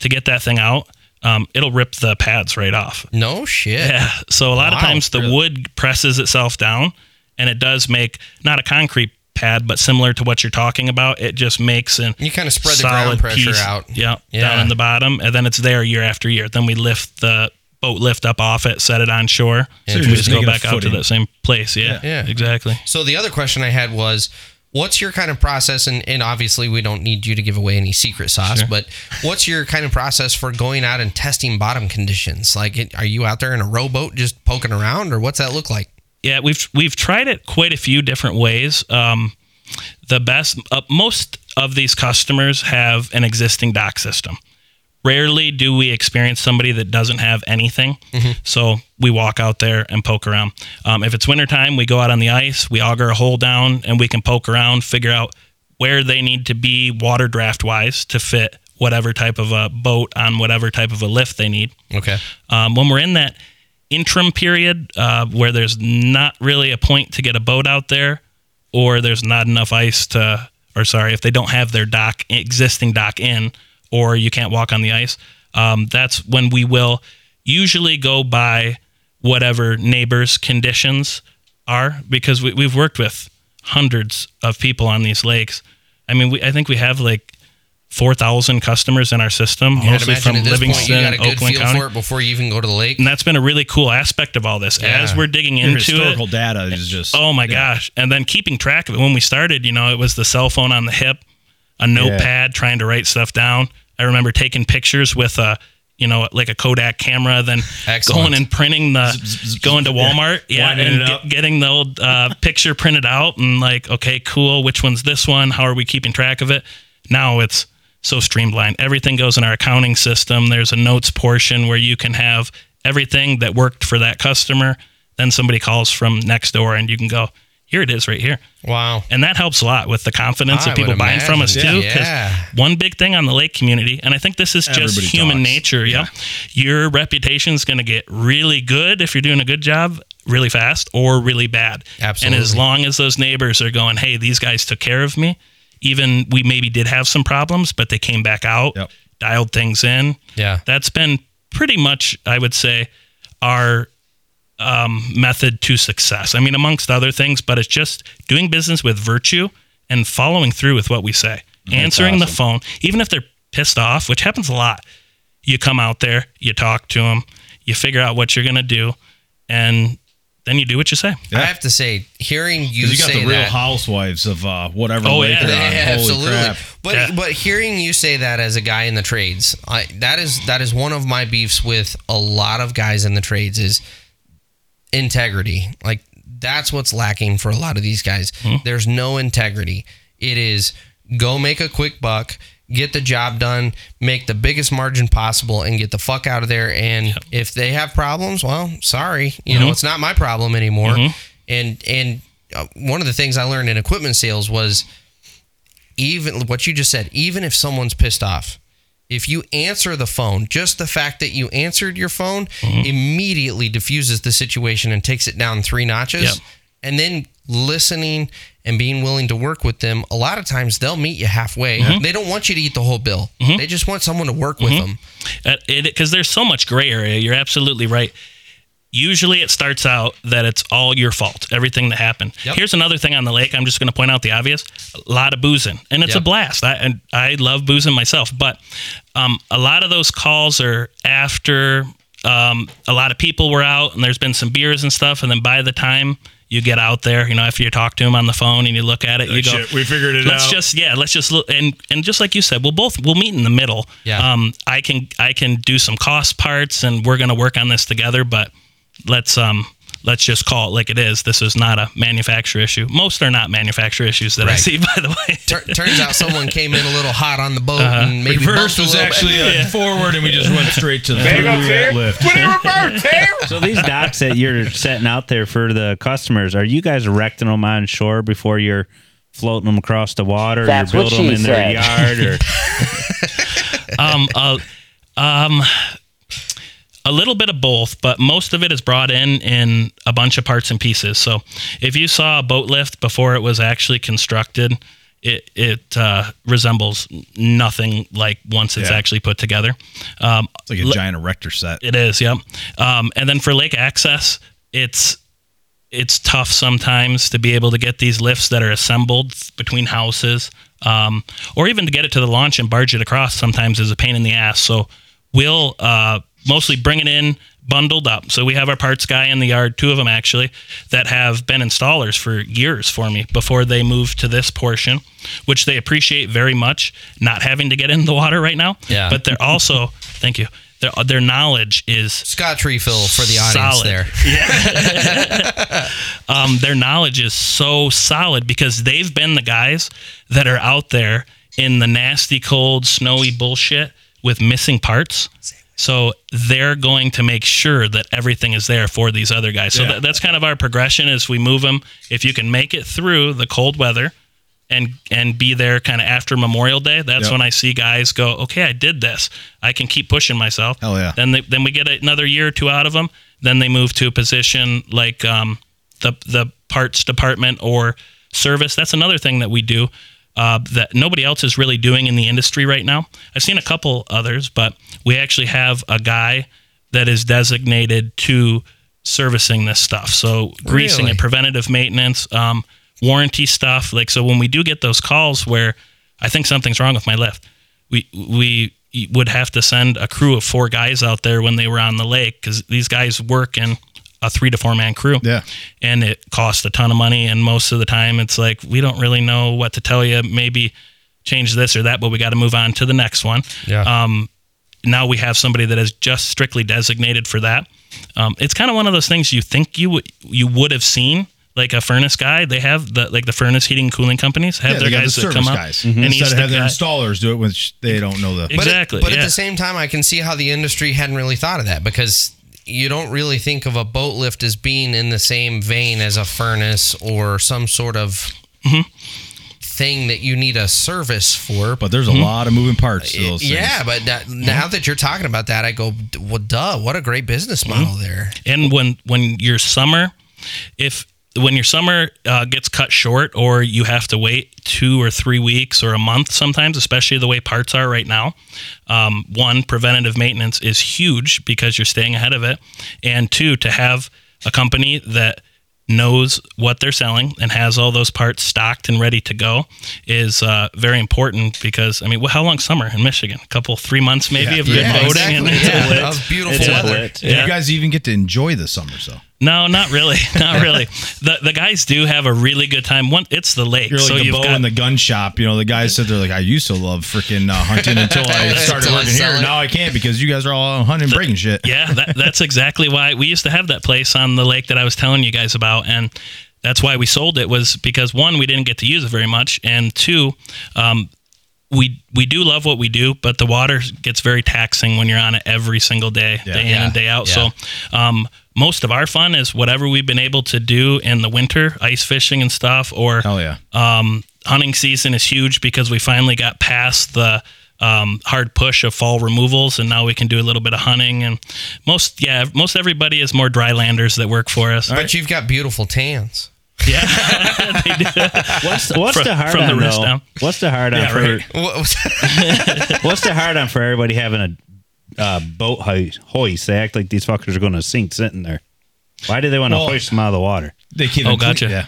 to get that thing out. Um, it'll rip the pads right off. No shit. Yeah. So a lot of times the really? wood presses itself down and it does make not a concrete pad, but similar to what you're talking about. It just makes an You kind of spread the ground pressure piece, out. Yeah, Yeah. Down in the bottom. And then it's there year after year. Then we lift the boat lift up off it, set it on shore. So and you're we just just go back out to that same place. Yeah. Yeah. Exactly. So the other question I had was, what's your kind of process? And, and obviously, we don't need you to give away any secret sauce, but what's your kind of process for going out and testing bottom conditions? Like, it, are you out there in a rowboat just poking around, or what's that look like? Yeah, we've we've tried it quite a few different ways. Um, the best, uh, most of these customers have an existing dock system. Rarely do we experience somebody that doesn't have anything. So we walk out there and poke around. Um, if it's wintertime, we go out on the ice, we auger a hole down, and we can poke around, figure out where they need to be water draft wise to fit whatever type of a boat on whatever type of a lift they need. Okay. Um, when we're in that interim period uh, where there's not really a point to get a boat out there, or there's not enough ice to, or sorry, if they don't have their dock existing dock in, or you can't walk on the ice, um, that's when we will usually go by whatever neighbors' conditions are because we, we've worked with hundreds of people on these lakes. I mean, we, I think we have like 4,000 customers in our system, I'd mostly from at point, Livingston you got and a good Oakland feel County for it before you even go to the lake. and that's been a really cool aspect of all this. As we're digging Your into historical it, data is just. oh my gosh! And then keeping track of it. When we started, you know, it was the cell phone on the hip, a notepad, trying to write stuff down. I remember taking pictures with a, you know, like a Kodak camera, then Excellent. going and printing the, going to Walmart, yeah, Winding and get- getting the old uh, picture printed out, and like, okay, cool. Which one's this one? How are we keeping track of it? Now it's so streamlined. Everything goes in our accounting system. There's a notes portion where you can have everything that worked for that customer. Then somebody calls from next door and you can go, here it is right here. Wow. And that helps a lot with the confidence I of people buying from us imagine. too. Because Yeah. one big thing on the lake community, and I think this is just Everybody human talks. nature. Yeah. Your reputation is going to get really good if you're doing a good job really fast or really bad. Absolutely. And as long as those neighbors are going, hey, these guys took care of me, even we maybe did have some problems, but they came back out, Yep. dialed things in. Yeah. That's been pretty much, I would say, our um, method to success. I mean, amongst other things, but it's just doing business with virtue and following through with what we say. Answering the phone, even if they're pissed off, which happens a lot. You come out there, you talk to them, you figure out what you're going to do, and then you do what you say. Yeah. I have to say, hearing you, You got say the real that, housewives of uh, whatever Oh, yeah. they're. Yeah, absolutely. crap. But Yeah. but hearing you say that as a guy in the trades, I, that is that is one of my beefs with a lot of guys in the trades is integrity. Like that's what's lacking for a lot of these guys. Hmm. There's no integrity. It is go make a quick buck, get the job done, make the biggest margin possible, and get the fuck out of there. And if they have problems, well, sorry, you Mm-hmm. know, it's not my problem anymore. And and uh, one of the things I learned in equipment sales was even what you just said, even if someone's pissed off, if you answer the phone, just the fact that you answered your phone Mm-hmm. immediately diffuses the situation and takes it down three notches. Yep. And then listening and being willing to work with them, a lot of times they'll meet you halfway. Mm-hmm. They don't want you to eat the whole bill. They just want someone to work with them. because there's so much gray area. You're absolutely right. Usually, it starts out that it's all your fault, everything that happened. Yep. Here's another thing on the lake. I'm just going to point out the obvious: a lot of boozing, and it's a blast. I and I love boozing myself, but um, a lot of those calls are after um, a lot of people were out, and there's been some beers and stuff, and then by the time you get out there, you know, after you talk to them on the phone and you look at it, you go, Shit, we figured it out. let's just yeah let's just look and and just like you said we'll both we'll meet in the middle Yeah. um i can i can do some cost parts and we're going to work on this together but let's um let's just call it like it is this is not a manufacturer issue most are not manufacturer issues that i see by the way Tur- turns out someone came in a little hot on the boat Uh-huh. and maybe Reverse bumped a was little bit. actually uh, forward, and we just went straight to the lift. So these docks that you're setting out there for the customers, are you guys erecting them on shore before you're floating them across the water? or That's you're what building them she in their yard, or um, uh, um, a little bit of both, but most of it is brought in in a bunch of parts and pieces. So if you saw a boat lift before it was actually constructed, it it uh, resembles nothing like once it's Yeah. actually put together. Um, It's like a giant erector set. it is, yep. Um, and then for lake access, it's it's tough sometimes to be able to get these lifts that are assembled between houses, um, or even to get it to the launch and barge it across. Sometimes is a pain in the ass. So we'll uh, mostly bring it in bundled up. So we have our parts guy in the yard, two of them actually, that have been installers for years for me before they moved to this portion, which they appreciate very much. Not having to get in the water right now, Yeah. But they're also, thank you. Their, their knowledge is Scotch refill for the audience Solid. there. um, their knowledge is so solid because they've been the guys that are out there in the nasty, cold, snowy bullshit with missing parts. So they're going to make sure that everything is there for these other guys. So Yeah. that, that's kind of our progression as we move them. If you can make it through the cold weather and and be there kind of after Memorial Day, that's Yep. when I see guys go, okay, I did this. I can keep pushing myself. Hell yeah. Then they, then we get another year or two out of them. Then they move to a position like um, the the parts department or service. That's another thing that we do uh, that nobody else is really doing in the industry right now. I've seen a couple others, but we actually have a guy that is designated to servicing this stuff. So greasing Really? it, preventative maintenance, um, warranty stuff. Like so, when we do get those calls where I think something's wrong with my lift, we we would have to send a crew of four guys out there when they were on the lake because these guys work in a three to four man crew. Yeah. and it costs a ton of money. And most of the time, it's like we don't really know what to tell you. Maybe change this or that, but we got to move on to the next one. Yeah. Um, now we have somebody that is just strictly designated for that. Um, it's kind of one of those things you think you would you would have seen. Like a furnace guy, they have the like the furnace heating and cooling companies have Yeah, their got guys the that come out, guys. and Instead of the having their installers do it, which they don't know the. But Exactly, but yeah. at the same time, I can see how the industry hadn't really thought of that because you don't really think of a boat lift as being in the same vein as a furnace or some sort of Mm-hmm. thing that you need a service for. But there's a mm-hmm. lot of moving parts to those things. yeah, but that, mm-hmm. now that you're talking about that, I go, well, duh, what a great business mm-hmm. model there. and when when your summer if when your summer uh, gets cut short or you have to wait two or three weeks or a month sometimes especially the way parts are right now um, one preventative maintenance is huge because you're staying ahead of it and two to have a company that knows what they're selling and has all those parts stocked and ready to go is uh, very important because I mean, well, how long summer in Michigan? A couple, three months maybe Yeah. of good Yeah, boating. exactly. And Yeah, lit. that was beautiful It's a weather. lit. Yeah. You guys even get to enjoy the summer, so No, not really, not really. the The guys do have a really good time. One, it's the lake, you're like so the bow got in the gun shop. You know, the guys said they're like, I used to love freaking uh, hunting until I started working here. it. Now I can't because you guys are all hunting and breaking shit. yeah, that, that's exactly why we used to have that place on the lake that I was telling you guys about, and that's why we sold it was because one, we didn't get to use it very much, and two, um, we we do love what we do, but the water gets very taxing when you're on it every single day, Yeah. day in Yeah. and day out. Yeah. So, um, most of our fun is whatever we've been able to do in the winter, ice fishing and stuff, or Hell yeah. um, hunting season is huge because we finally got past the um, hard push of fall removals, and now we can do a little bit of hunting. And most, yeah, most everybody is more drylanders that work for us. But you've got beautiful tans. Yeah, they do. What's what's From- the hard from the on wrist though? down. What's the hard on Yeah, for right. What what's the hard on for everybody having a uh, boat ho- hoist? They act like these fuckers are going to sink sitting there. Why do they want to Well- hoist them out of the water? They keep Oh, it gotcha. Yeah.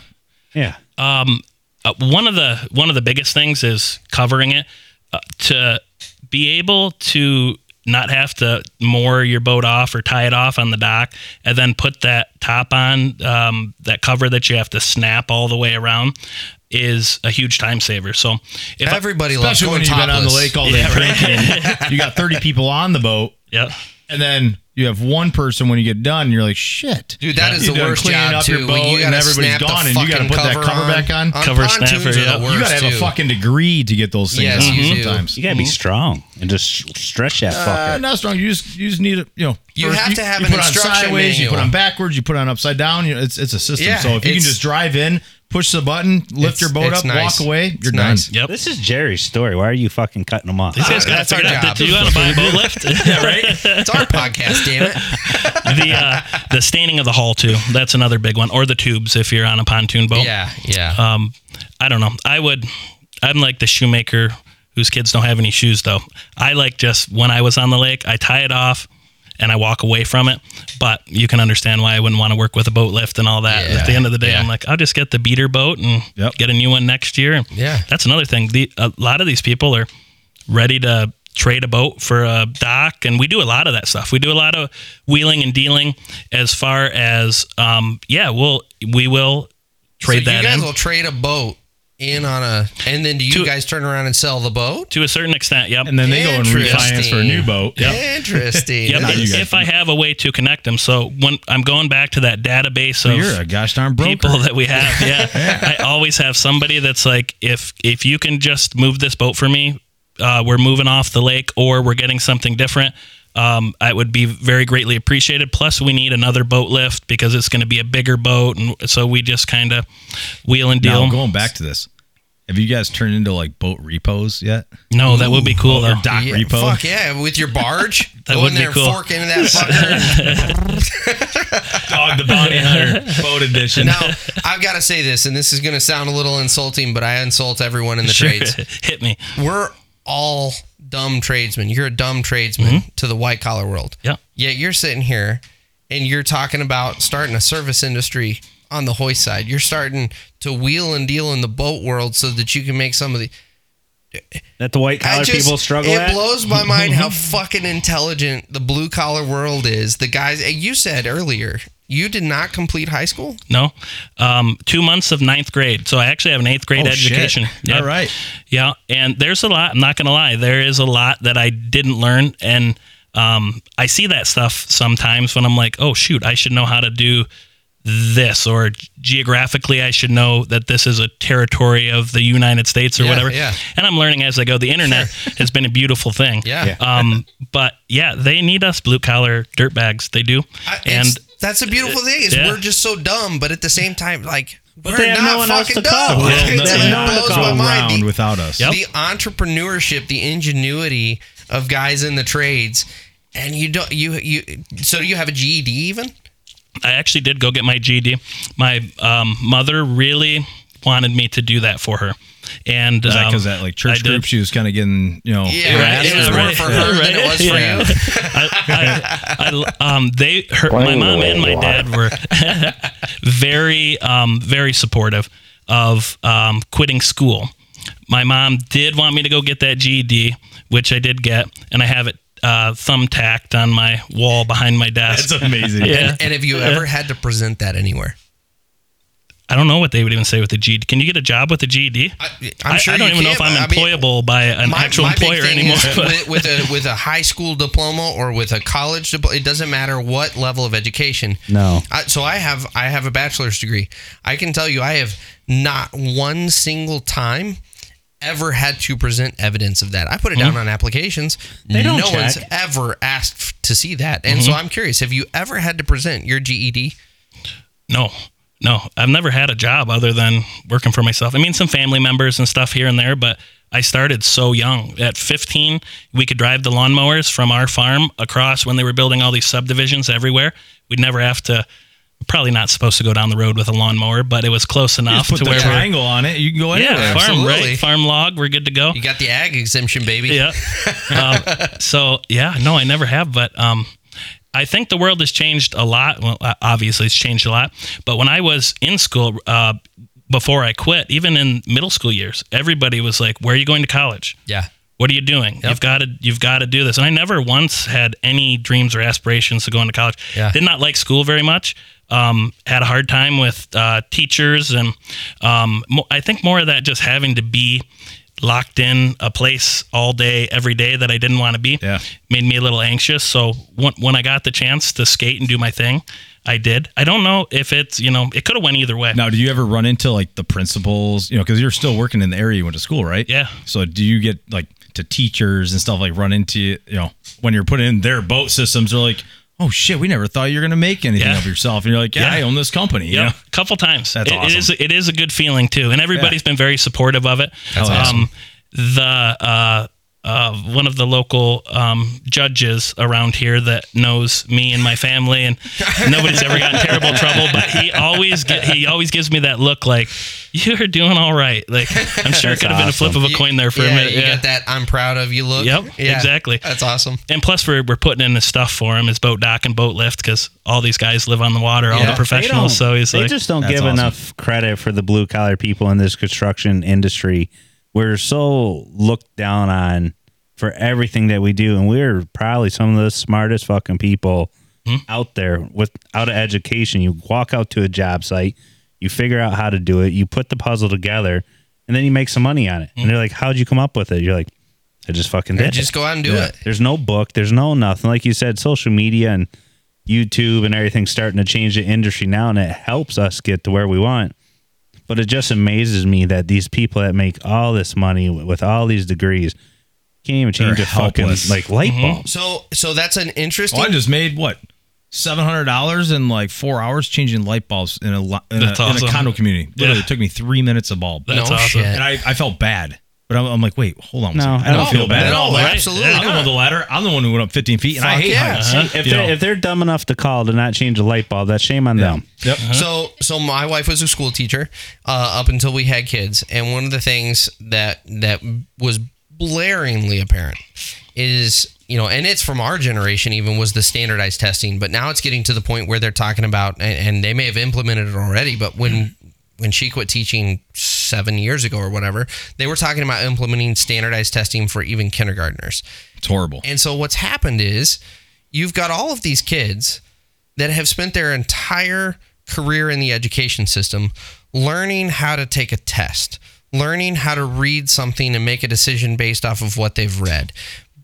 Yeah, um, uh, one of the one of the biggest things is covering it uh, to be able to not have to moor your boat off or tie it off on the dock and then put that top on um, that cover that you have to snap all the way around is a huge time saver. So if I, Everybody loves Especially going when you've been on the lake all day Yeah, right. you got 30 people on the boat, yeah and then you have one person when you get done, you're like, shit. Dude, that is You're the worst cleaning job up too. your when boat you and gotta everybody's snap the gone and you gotta fucking put that cover on. back on. Cover pontoons snapper, are the yeah. worst, You gotta have a fucking degree to get those things Yes, on you do. sometimes. you got to be strong and just stretch that Uh, fucker. not strong. You just you just need it. You know, You have to have you an put on instruction sideways. You put on backwards. You put on upside down. You know, it's it's a system. Yeah, so if you can just drive in, push the button, lift It's- your boat up, nice. walk away, you're It's done. nice. yep This is Jerry's story. Why are you fucking cutting them off? these guys got to that's our figure out job. do you want to buy a boat lift yeah, right. It's our podcast, damn it. the uh, the staining of the hull too that's another big one or the tubes if you're on a pontoon boat Yeah, yeah. Um, I don't know. I would. I'm like the shoemaker whose kids don't have any shoes though. I like just when I was on the lake, I tie it off and I walk away from it. But you can understand why I wouldn't want to work with a boat lift and all that. Yeah. At the end of the day, Yeah. I'm like, I'll just get the beater boat and Yep. get a new one next year. Yeah. That's another thing. The a lot of these people are ready to trade a boat for a dock and we do a lot of that stuff we do a lot of wheeling and dealing as far as um yeah we'll we will trade so that you guys in will trade a boat in on a, and then do you To- guys turn around and sell the boat? to a certain extent yep And then they go and refinance for a new boat. Interesting. Yep. If, I have a way to connect them, so when I'm going back to that database of You're a gosh darn broker. people that we have, yeah, I always have somebody that's like, if if you can just move this boat for me, uh, we're moving off the lake, or we're getting something different. Um, I would be very greatly appreciated. Plus, we need another boat lift because it's going to be a bigger boat, and so we just kind of wheel and deal. Now, going back to this, have you guys turned into like boat repos yet? no, that would be cool Or though. dock Yeah, repo? Fuck yeah, with your barge. That Go would in be there cool. fork into that fucker. Dog the bounty hunter boat edition. now, I've got to say this, and this is going to sound a little insulting, but I insult everyone in the Sure. trades. Hit me. We're all dumb tradesman. You're a dumb tradesman mm-hmm. to the white collar world. Yeah. Yet you're sitting here and you're talking about starting a service industry on the hoist side. You're starting to wheel and deal in the boat world so that you can make some of the. That the white collar just- people struggle It at. blows my mind how fucking intelligent the blue collar world is. The guys you said earlier, you did not complete high school. No, um, two months of ninth grade. So I actually have an eighth grade Oh, shit. education. Yeah. All right. Yeah, and there's a lot. I'm not gonna lie. There is a lot that I didn't learn, and um, I see that stuff sometimes when I'm like, oh shoot, I should know how to do this or geographically I should know that this is a territory of the United States or Yeah, whatever. yeah. And I'm learning as I go. The internet has been a beautiful thing. Yeah. Um, but yeah, they need us blue collar dirtbags. They do. I- and it's- that's a beautiful thing. Is Yeah. we're just so dumb, but at the same time, like we're not no one fucking to call. dumb. Yeah, Like, they that have no one to blows my mind. The- without us. Yep. the entrepreneurship, the ingenuity of guys in the trades, and you don't you you. So do you have a GED even? I actually did go get my GED. My um, mother really wanted me to do that for her. And Is that um, because that like I church did. group she was kind of getting you know Yeah, harassed it was or- more for her than it was for you. I, I, I, um, they, her, my mom and my dad were very, um, very supportive of um, quitting school. My mom did want me to go get that GED, which I did get, and I have it uh, thumbtacked on my wall behind my desk. That's amazing. Yeah. And have you ever had to present that anywhere? I don't know what they would even say with the GED. Can you get a job with the GED? I, I, I'm sure I don't you even know if I'm but I mean, employable by an actual my big employer thing anymore. is with, with a with a high school diploma or with a college diploma, it doesn't matter what level of education. No. I, so I have I have a bachelor's degree. I can tell you I have not one single time ever had to present evidence of that. I put it down mm-hmm. on applications. They don't no one's ever asked to see that. And so mm-hmm. I'm curious, have you ever had to present your GED? No, no, I've never had a job other than working for myself. I mean, some family members and stuff here and there, but I started so young. At 15, we could drive the lawnmowers from our farm across when they were building all these subdivisions everywhere. We'd never have to. Probably not supposed to go down the road with a lawnmower, but it was close You enough just put to the where we're. triangle on it. You can go anywhere. Yeah, farm Absolutely. right, farm log. We're good to go. You got the ag exemption, baby. Yeah. um, so yeah, no, I never have, but um, I think the world has changed a lot. Well, obviously, it's changed a lot. But when I was in school, uh, before I quit, even in middle school years, everybody was like, "Where are you going to college? Yeah. What are you doing? You've got to, you've got to do this." And I never once had any dreams or aspirations to go into college. Yeah. Did not like school very much. Um, had a hard time with uh, teachers, and um, mo- I think more of that just having to be locked in a place all day, every day that I didn't want to be, Yeah. made me a little anxious. So when, when I got the chance to skate and do my thing, I did. I don't know if it's you know it could have went either way. Now, do you ever run into like the principals? You know, because you're still working in the area you went to school, right? Yeah. So do you get like to teachers and stuff like run into you know when you're putting in their boat systems? They're like, oh shit, we never thought you were gonna make anything Yeah. of yourself, and you're like, yeah, Yeah. I own this company. You know? a couple times. That's It- It awesome. is it is a good feeling too, and everybody's been very supportive of it. That's awesome. Um, the uh, uh, one of the local um, judges around here that knows me and my family, and nobody's ever gotten in terrible trouble. But he always get, he always gives me that look like you're doing all right. Like I'm sure it could have been a flip of a You- coin there for yeah, a minute. You Yeah. got that I'm proud of you look. Yep, Yeah, exactly. That's awesome. And plus, we're, we're putting in the stuff for him, his boat dock and boat lift, because all these guys live on the water, all Yeah. the professionals. So he's they like, just don't give awesome. enough credit for the blue collar people in this construction industry. We're so looked down on for everything that we do, and we're probably some of the smartest fucking people Hmm? out there without an education. You walk out to a job site, you figure out how to do it, you put the puzzle together, and then you make some money on it. Hmm? And they're like, "How'd you come up with it?" You're like, "I just fucking did." Just it. go out and do Yeah. it. There's no book. There's no nothing. Like you said, social media and YouTube and everything's starting to change the industry now, and it helps us get to where we want. But it just amazes me that these people that make all this money with all these degrees can't even change They're a fucking helpless. like light Mm-hmm. bulb. So so that's an interesting. Well, I just made what seven hundred dollars in like four hours changing light bulbs in a lo- in, a, That's in a condo community. Literally, Yeah. it took me three minutes a bulb, That's no awesome. shit. and I, I felt bad. But I'm, I'm like, wait, hold on. one No, second. I I don't don't feel feel bad bad. at all. Absolutely I'm the one with the ladder. I'm the one who went up 15 feet, and I Fuck hate yeah. heights. Uh-huh. If You they're, if they're dumb enough to call to not change a light bulb, that's shame on them. Yep. So, so my wife was a school teacher uh, up until we had kids, and one of the things that that was blaringly apparent is you know, and it's from our generation even was the standardized testing, but now it's getting to the point where they're talking about, and, and they may have implemented it already, but when when she quit teaching seven years ago or whatever, they were talking about implementing standardized testing for even kindergartners. It's horrible. And so what's happened is you've got all of these kids that have spent their entire career in the education system learning how to take a test, learning how to read something and make a decision based off of what they've read.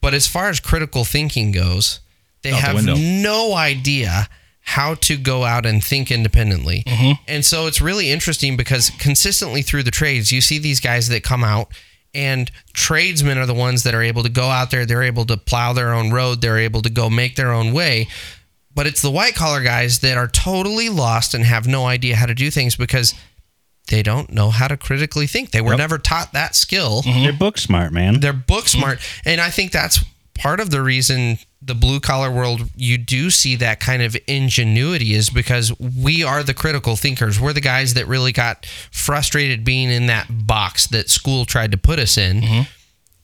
But as far as critical thinking goes, they Out have window. no idea how to go out and think independently. Mm-hmm. And so it's really interesting because consistently through the trades, you see these guys that come out and tradesmen are the ones that are able to go out there, they're able to plow their own road, they're able to go make their own way. But it's the white collar guys that are totally lost and have no idea how to do things because they don't know how to critically think. They were Yep. never taught that skill. Mm-hmm. They're book smart, man. They're book mm-hmm. smart. And I think that's part of the reason the blue collar world you do see that kind of ingenuity is because we are the critical thinkers. We're the guys that really got frustrated being in that box that school tried to put us in. Mm-hmm.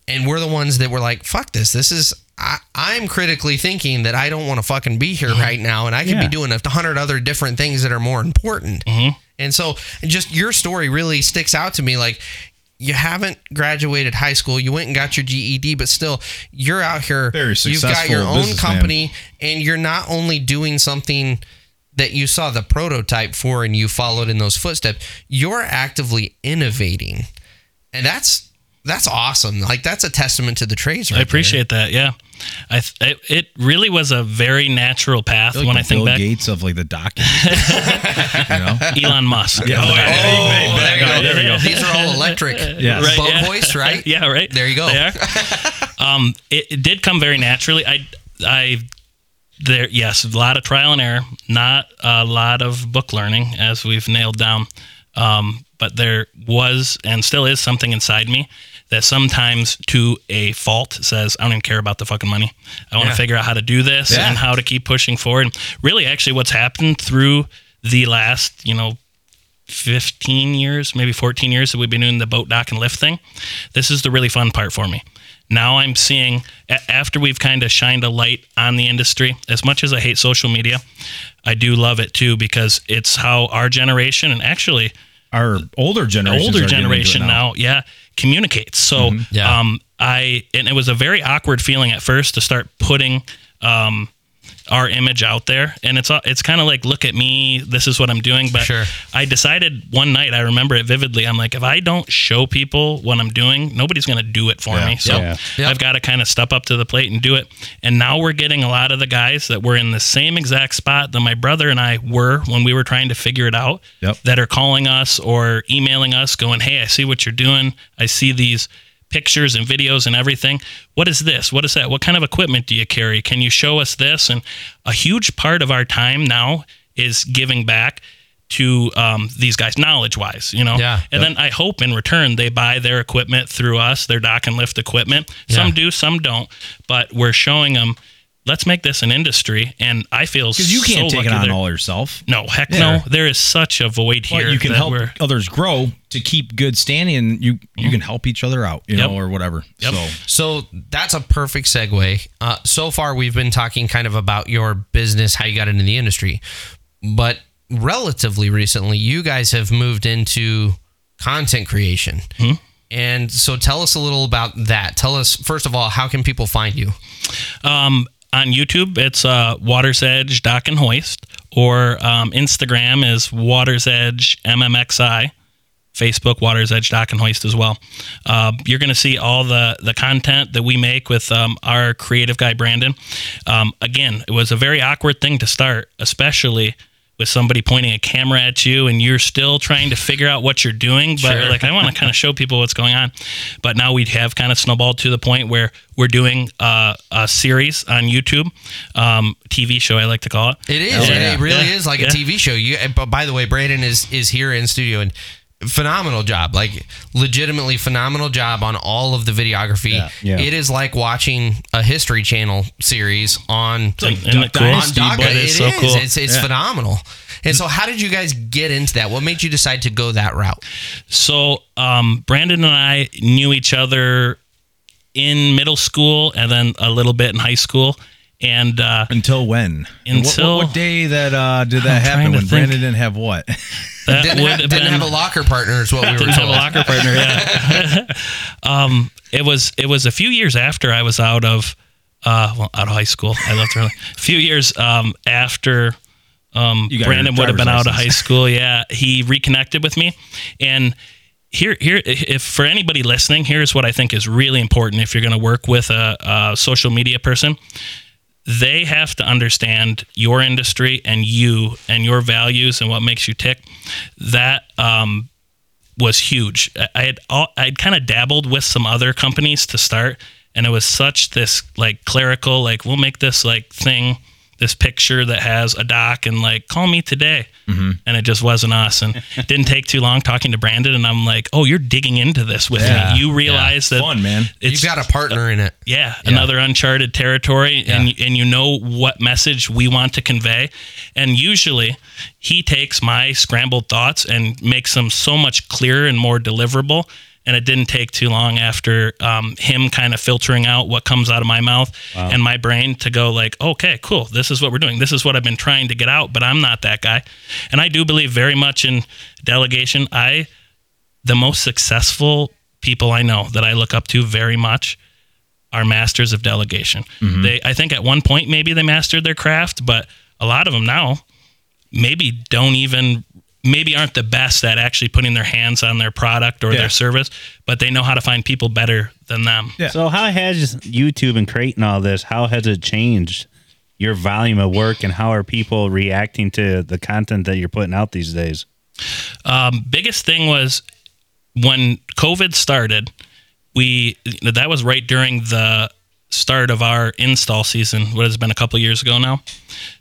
And we're the ones that were like, fuck this. This is I, I'm critically thinking that I don't want to fucking be here right now, and I could Yeah. be doing a hundred other different things that are more important. And so, just your story really sticks out to me. Like, you haven't graduated high school, you went and got your GED, but still, you're out here. Very successful. You've got your own company, and you're not only doing something that you saw the prototype for and you followed in those footsteps. You're actively innovating, and that's that's awesome. Like that's a testament to the trades. Right I appreciate that. Yeah, I th- it, it really was a very natural path Like when the I think Bill back. Gates of like the docking. you know? Elon Musk. Yeah, oh, yeah. Oh, there you go. There we go. These are all electric. Yes. Right, Boat yeah. hoist, right? yeah, right. There you go. They are. um, it, it did come very naturally. I, I, there, yes, a lot of trial and error, not a lot of book learning, as we've nailed down. Um, but there was and still is something inside me that sometimes, to a fault, says, "I don't even care about the fucking money. I want to Yeah. figure out how to do this Yeah. and how to keep pushing forward." And really, actually, what's happened through the last, you know, 15 years, maybe 14 years that we've been doing the boat dock and lift thing. This is the really fun part for me. Now I'm seeing, a- after we've kind of shined a light on the industry, as much as I hate social media, I do love it too because it's how our generation and actually Our older generation. older generation now. yeah, communicates. So, Yeah. um, I and it was a very awkward feeling at first to start putting um, our image out there, and it's uh, it's kind of like, look at me, this is what I'm doing. But Sure. I decided one night, I remember it vividly. I'm like, if I don't show people what I'm doing, nobody's going to do it for Yeah. me. So Yeah. Yep. I've got to kind of step up to the plate and do it. And now we're getting a lot of the guys that were in the same exact spot that my brother and I were when we were trying to figure it out Yep. that are calling us or emailing us going, Hey, I see what you're doing. I see these pictures and videos and everything. What is this? What is that? What kind of equipment do you carry? Can you show us this? And a huge part of our time now is giving back to um, these guys knowledge wise, you know? Yeah. And then I hope in return they buy their equipment through us, their dock and lift equipment. Some Yeah. do, some don't. But we're showing them, let's make this an industry. And I feel Because you can't so take it lucky on there- all yourself. no, heck Yeah. no. There is such a void here. But you can help others grow to keep good standing. And you you can help each other out, you Yep. know, or whatever. Yep. So So that's a perfect segue. Uh, so far, we've been talking kind of about your business, how you got into the industry, but relatively recently, you guys have moved into content creation. And so, tell us a little about that. Tell us first of all, how can people find you? Um, on YouTube, it's uh, Water's Edge Dock and Hoist, or um, Instagram is Water's Edge MMXI. Facebook, Water's Edge Dock and Hoist as well. Uh, you're going to see all the the content that we make with um, our creative guy Brandon. Um, again, it was a very awkward thing to start, especially with somebody pointing a camera at you and you're still trying to figure out what you're doing. But Sure. like, I want to kind of show people what's going on. But now we have kind of snowballed to the point where we're doing uh, a series on YouTube, um, TV show I like to call it. It is. Oh, It- yeah. It really Yeah. is like Yeah. a TV show. You. But by the way, Brandon is is here in studio and phenomenal job. Like legitimately phenomenal job on all of the videography. Yeah. Yeah. It is like watching a History Channel series on Isn't it cool? on Dynasty, Daga. but It it's is. so cool. It's it's Yeah. phenomenal. And so, how did you guys get into that? What made you decide to go that route? So um, Brandon and I knew each other in middle school and then a little bit in high school. And uh, until when? What- Until- what, what day that uh, did that I'm happen? When think. Brandon didn't have what? that Didn't, would have, have didn't been have a locker partner, is what we were didn't have a locker partner. Yeah. um, it was it was a few years after I was out of uh, well out of high school. I left early. A few years um, after um, Brandon would have been driver's out of high school. Yeah, he reconnected with me, and here here if for anybody listening, here's what I think is really important if you're going to work with a, a social media person they have to understand your industry and you and your values and what makes you tick. That um, was huge. I- had all, I'd kind of dabbled with some other companies to start, and it was such this like clerical like we'll make this like thing, this picture that has a doc and like call me today, mm-hmm. and it just wasn't us. And it didn't take too long talking to Brandon, and I'm like, oh, you're digging into this with Yeah. me. You realize that Fun, man. it's You've got a partner in it. yeah, another uncharted territory, and and you know what message we want to convey, and usually he takes my scrambled thoughts and makes them so much clearer and more deliverable. And it didn't take too long after um, him kind of filtering out what comes out of my mouth and my brain to go like, okay, cool, this is what we're doing. This is what I've been trying to get out, but I'm not that guy. And I do believe very much in delegation. I the most successful people I know that I look up to very much are masters of delegation. They I think at one point maybe they mastered their craft, but a lot of them now maybe don't even maybe aren't the best at actually putting their hands on their product or Yeah. their service, but they know how to find people better than them. Yeah. So how has YouTube and creating all this? How has it changed your volume of work, and how are people reacting to the content that you're putting out these days? Um, biggest thing was when COVID started, we that was right during the start of our install season. What has been a couple years ago now.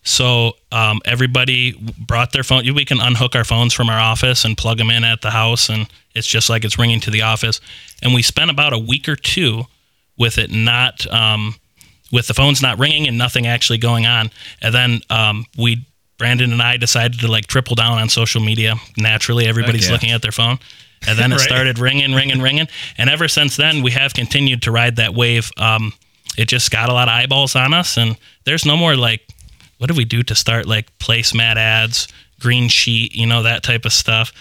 So um, everybody brought their phone. We can unhook our phones from our office and plug them in at the house, and it's just like it's ringing to the office. And we spent about a week or two with it not. Um, with the phones not ringing and nothing actually going on. And then um, we, Brandon and I, decided to like triple down on social media. Naturally, everybody's yeah. looking at their phone. And then it Right. started ringing, ringing, ringing. And ever since then, we have continued to ride that wave. Um, it just got a lot of eyeballs on us. And there's no more like, what do we do to start like placemat ads, green sheet, you know, that type of stuff.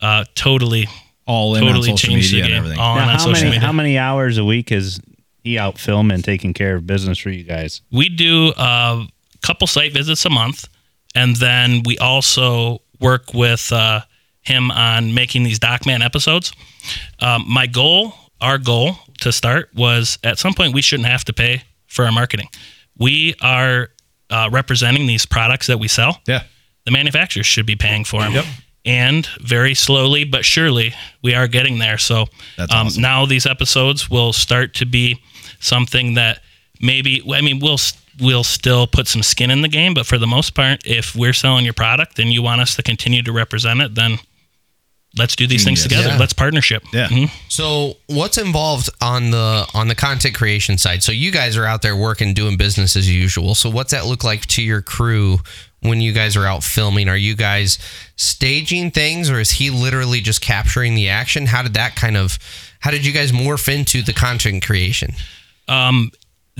Uh, totally, All in totally on social changed media the and game. everything. All in Now, on how social many media. how many hours a week is he out filming, taking care of business for you guys? we do a couple site visits a month and then we also work with uh, him on making these docman episodes um, my goal our goal to start was at some point we shouldn't have to pay for our marketing we are uh, representing these products that we sell Yeah. the manufacturers should be paying for them. Yep. And very slowly but surely, we are getting there. So um, awesome. now these episodes will start to be something that maybe I mean we'll we'll still put some skin in the game, but for the most part, if we're selling your product and you want us to continue to represent it, then let's do these things together. Yeah. Let's partnership. Yeah. Mhm. So what's involved on the on the content creation side? So you guys are out there working, doing business as usual. So what's that look like to your crew when you guys are out filming? Are you guys staging things, or is he literally just capturing the action? How did that kind of how did you guys morph into the content creation? um,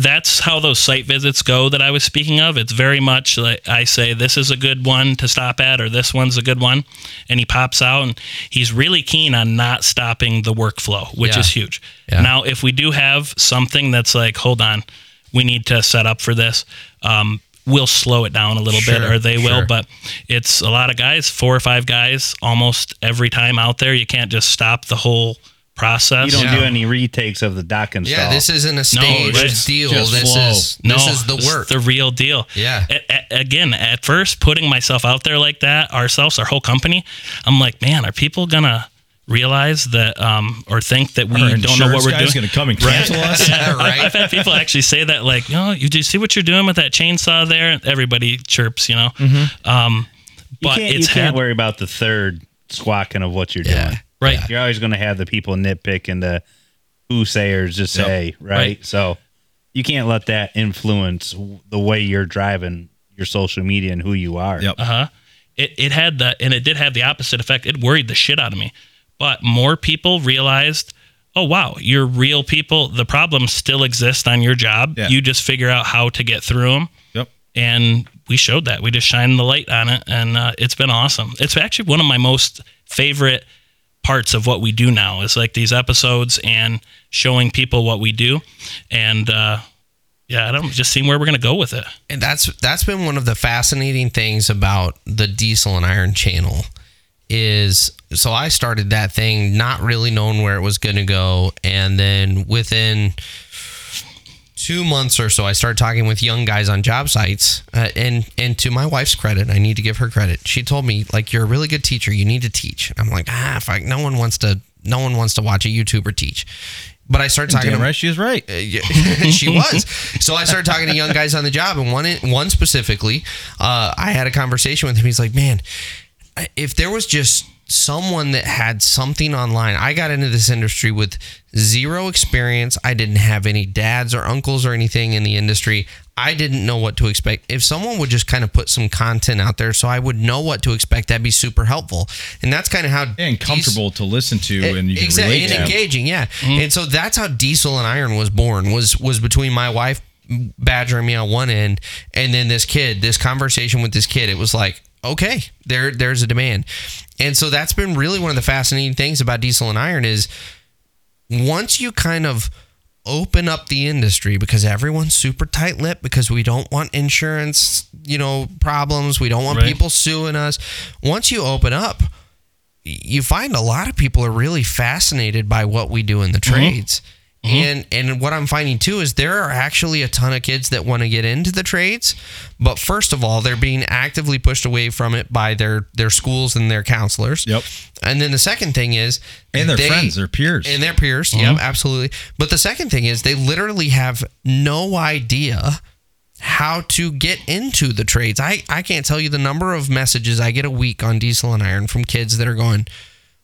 that's how those site visits go that I was speaking of. It's very much like I say, this is a good one to stop at, or this one's a good one. And he pops out and he's really keen on not stopping the workflow, which Yeah. is huge. Yeah. Now, if we do have something that's like, hold on, we need to set up for this, um, we'll slow it down a little bit, Sure, or they will. But it's a lot of guys, four or five guys almost every time out there. You can't just stop the whole process. You don't Yeah. do any retakes of the dock install. Yeah, this isn't a staged it's deal. just this flow. is No, this is the work. the real deal. Yeah. A- a- again, at first, putting myself out there like that, ourselves, our whole company, I'm like, man, are people gonna realize that, um, or think that we Our don't know what we're guy's doing? going to come and cancel us. Yeah, I've- right. I've had people actually say that, like, oh, you do you see what you're doing with that chainsaw there? Everybody chirps, you know. Um, you but can't, you it's can't had- worry about the third squawking of what you're Yeah. doing. Right. You're always going to have the people nitpick and the who sayers just Yep. say, right? Right. So you can't let that influence the way you're driving your social media and who you are. Yep. Uh huh. It it had the and it did have the opposite effect. It worried the shit out of me. But more people realized, oh wow, you're real people. The problems still exist on your job. Yeah. You just figure out how to get through them. Yep. And we showed that. We just shined the light on it, and uh, it's been awesome. It's actually one of my most favorite parts of what we do now. Is like these episodes and showing people what we do. And uh yeah i don't just seeing where we're gonna go with it. And that's that's been one of the fascinating things about the diesel and iron channel is so I started that thing not really knowing where it was going to go. And then within two months or so, I started talking with young guys on job sites, uh, and and to my wife's credit, I need to give her credit. She told me like you're a really good teacher. You need to teach. I'm like ah, if I, no one wants to, no one wants to watch a YouTuber teach. But I started talking Damn to right, she was right. uh, she was. So I started talking to young guys on the job, and one one specifically, uh, I had a conversation with him. He's like, "Man, if there was just someone that had something online, I got into this industry with zero experience. I didn't have any dads or uncles or anything in the industry. I didn't know what to expect. If someone would just kind of put some content out there so I would know what to expect, that'd be super helpful. And that's kind of how And these- comfortable to listen to, and you can exactly relate and to. engaging yeah mm-hmm. and so that's how diesel and iron was born was was between my wife badgering me on one end and then this kid this conversation with this kid it was like okay there there's a demand and so that's been really one of the fascinating things about diesel and iron is once you kind of open up the industry because everyone's super tight-lipped because we don't want insurance you know problems we don't want Right. people suing us once you open up you find a lot of people are really fascinated by what we do in the mm-hmm. trades. Mm-hmm. And and what I'm finding too is there are actually a ton of kids that want to get into the trades, but first of all, they're being actively pushed away from it by their their schools and their counselors. Yep. And then the second thing is And their they- friends, their peers. and their peers. Yep, mm-hmm. absolutely. But the second thing is they literally have no idea how to get into the trades. I, I can't tell you the number of messages I get a week on diesel and iron from kids that are going,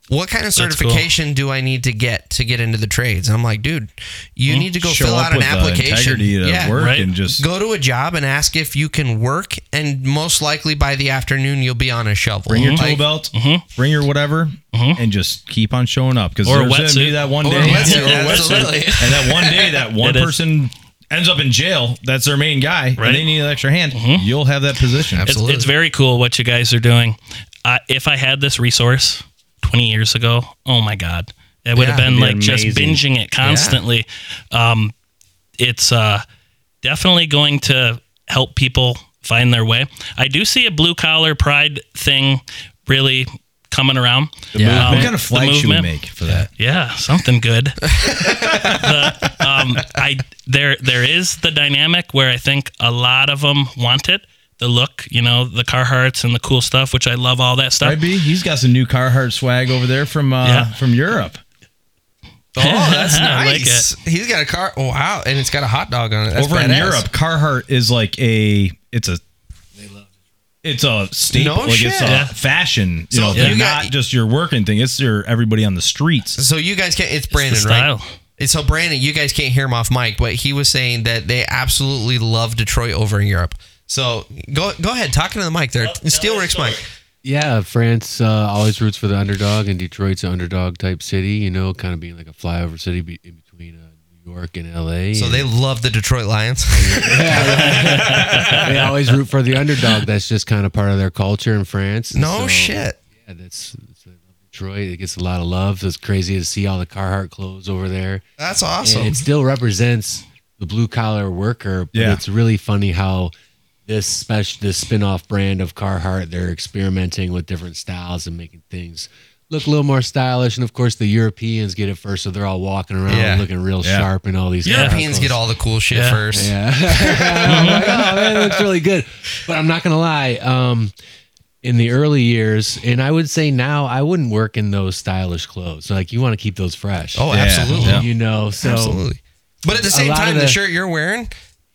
what kind of cool. certification do I need to get to get into the trades? And I'm like, dude, you need to go Show fill out an uh, application. yeah. work Right. and just Go to a job and ask if you can work, and most likely by the afternoon you'll be on a shovel. bring your tool Like- belt, mm-hmm. bring your whatever, mm-hmm. and just keep on showing up because Or a there's going to be wetsuit. that one Or a day, wetsuit, Or a absolutely. and that one day that one It is. person ends up in jail. That's their main guy, Right. and they need an extra hand. Mm-hmm. You'll have that position. It's, Absolutely. it's very cool what you guys are doing. Uh, if I had this resource 20 years ago, oh my God, it would have been like be just binging it constantly. Um, it's uh, definitely going to help people find their way. I do see a blue collar pride thing really coming around. Yeah. what Um, kind of flag should we make for that? Yeah, something good. the, um, I there there is the dynamic where I think a lot of them want it. The look, you know, the Carhartts and the cool stuff, which I love all that stuff. Right, B? He's got some new Carhartt swag over there from uh, Yeah. from Europe. Oh, that's I like nice. He's got a car. Oh, wow. And it's got a hot dog on it. That's over in badass. Europe, Carhartt is like a it's a it's a staple. No like it's shit. a Yeah. fashion. You So know, you they're got- not just your working thing. It's your everybody on the streets. So you guys can't. It's Brandon, style. right? And So Brandon, you guys can't hear him off mic, but he was saying that they absolutely love Detroit over in Europe. So go go ahead, talking to the mic there. Steal Rick's mic. Yeah, France uh, always roots for the underdog, and Detroit's an underdog type city. You know, kind of being like a flyover city be- in between uh, New York and L.A. So and they love the Detroit Lions. they always root for the underdog. That's just kind of part of their culture in France. And no so, shit. Yeah, that's, that's Detroit. It gets a lot of love. It's crazy to see all the Carhartt clothes over there. That's And awesome. it still represents the blue collar worker, but Yeah. it's really funny how this special this spin-off brand of Carhartt they're experimenting with different styles and making things look a little more stylish and of course the Europeans get it first so they're all walking around Yeah. looking real Yeah. sharp and all these Europeans get all the cool shit Yeah. first. yeah like, oh man it looks really good but I'm not gonna lie um in the early years and I would say now I wouldn't work in those stylish clothes like you want to keep those fresh Oh, absolutely. You know so Absolutely. But at the same time, the, the- shirt you're wearing,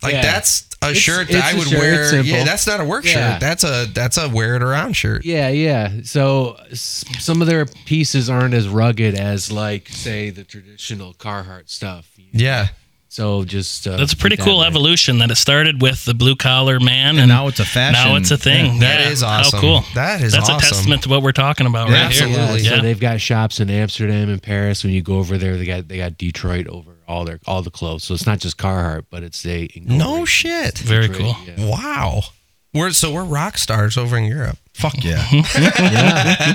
like Yeah. that's a It's- shirt it's that I would shirt, wear. Yeah, that's not a work Yeah. shirt. That's a that's a wear it around shirt. Yeah, yeah. So s- some of their pieces aren't as rugged as like say the traditional Carhartt stuff. Yeah. So just uh, That's a pretty cool that evolution that it started with the blue collar man, And now it's a fashion. Now it's a thing. That Yeah, is awesome. How cool! That is That's awesome. a testament to what we're talking about Yeah, right here. absolutely. Yeah, Yeah. so they've got shops in Amsterdam and Paris. When you go over there, they got they got Detroit over all their all the clothes. So it's not just Carhartt, but it's a No shit. Very Detroit, cool. Yeah. Wow. We're so we're rock stars over in Europe. Fuck yeah. yeah,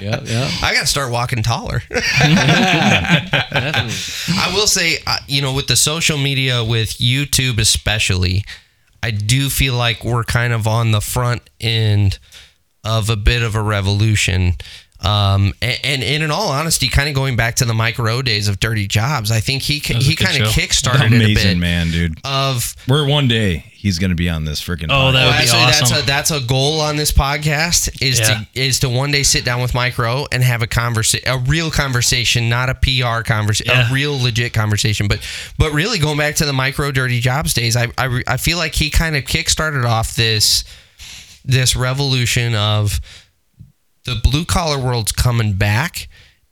yeah, yeah. I got to start walking taller. I will say, uh, you know, with the social media, with YouTube especially, I do feel like we're kind of on the front end of a bit of a revolution. Um, and, and, and in all honesty, kind of going back to the Mike Rowe days of Dirty Jobs, I think he he kind of show. kickstarted it a Amazing bit man, dude. of We're one day he's gonna be on this freaking. Oh, that well, would be actually, awesome. that's a that's a goal on this podcast is Yeah. to is to one day sit down with Mike Rowe and have a conversation, a real conversation, not a PR conversation, Yeah. a real legit conversation. But but really going back to the Mike Rowe Dirty Jobs days, I I, I feel like he kind of kickstarted off this this revolution of the blue collar world's coming back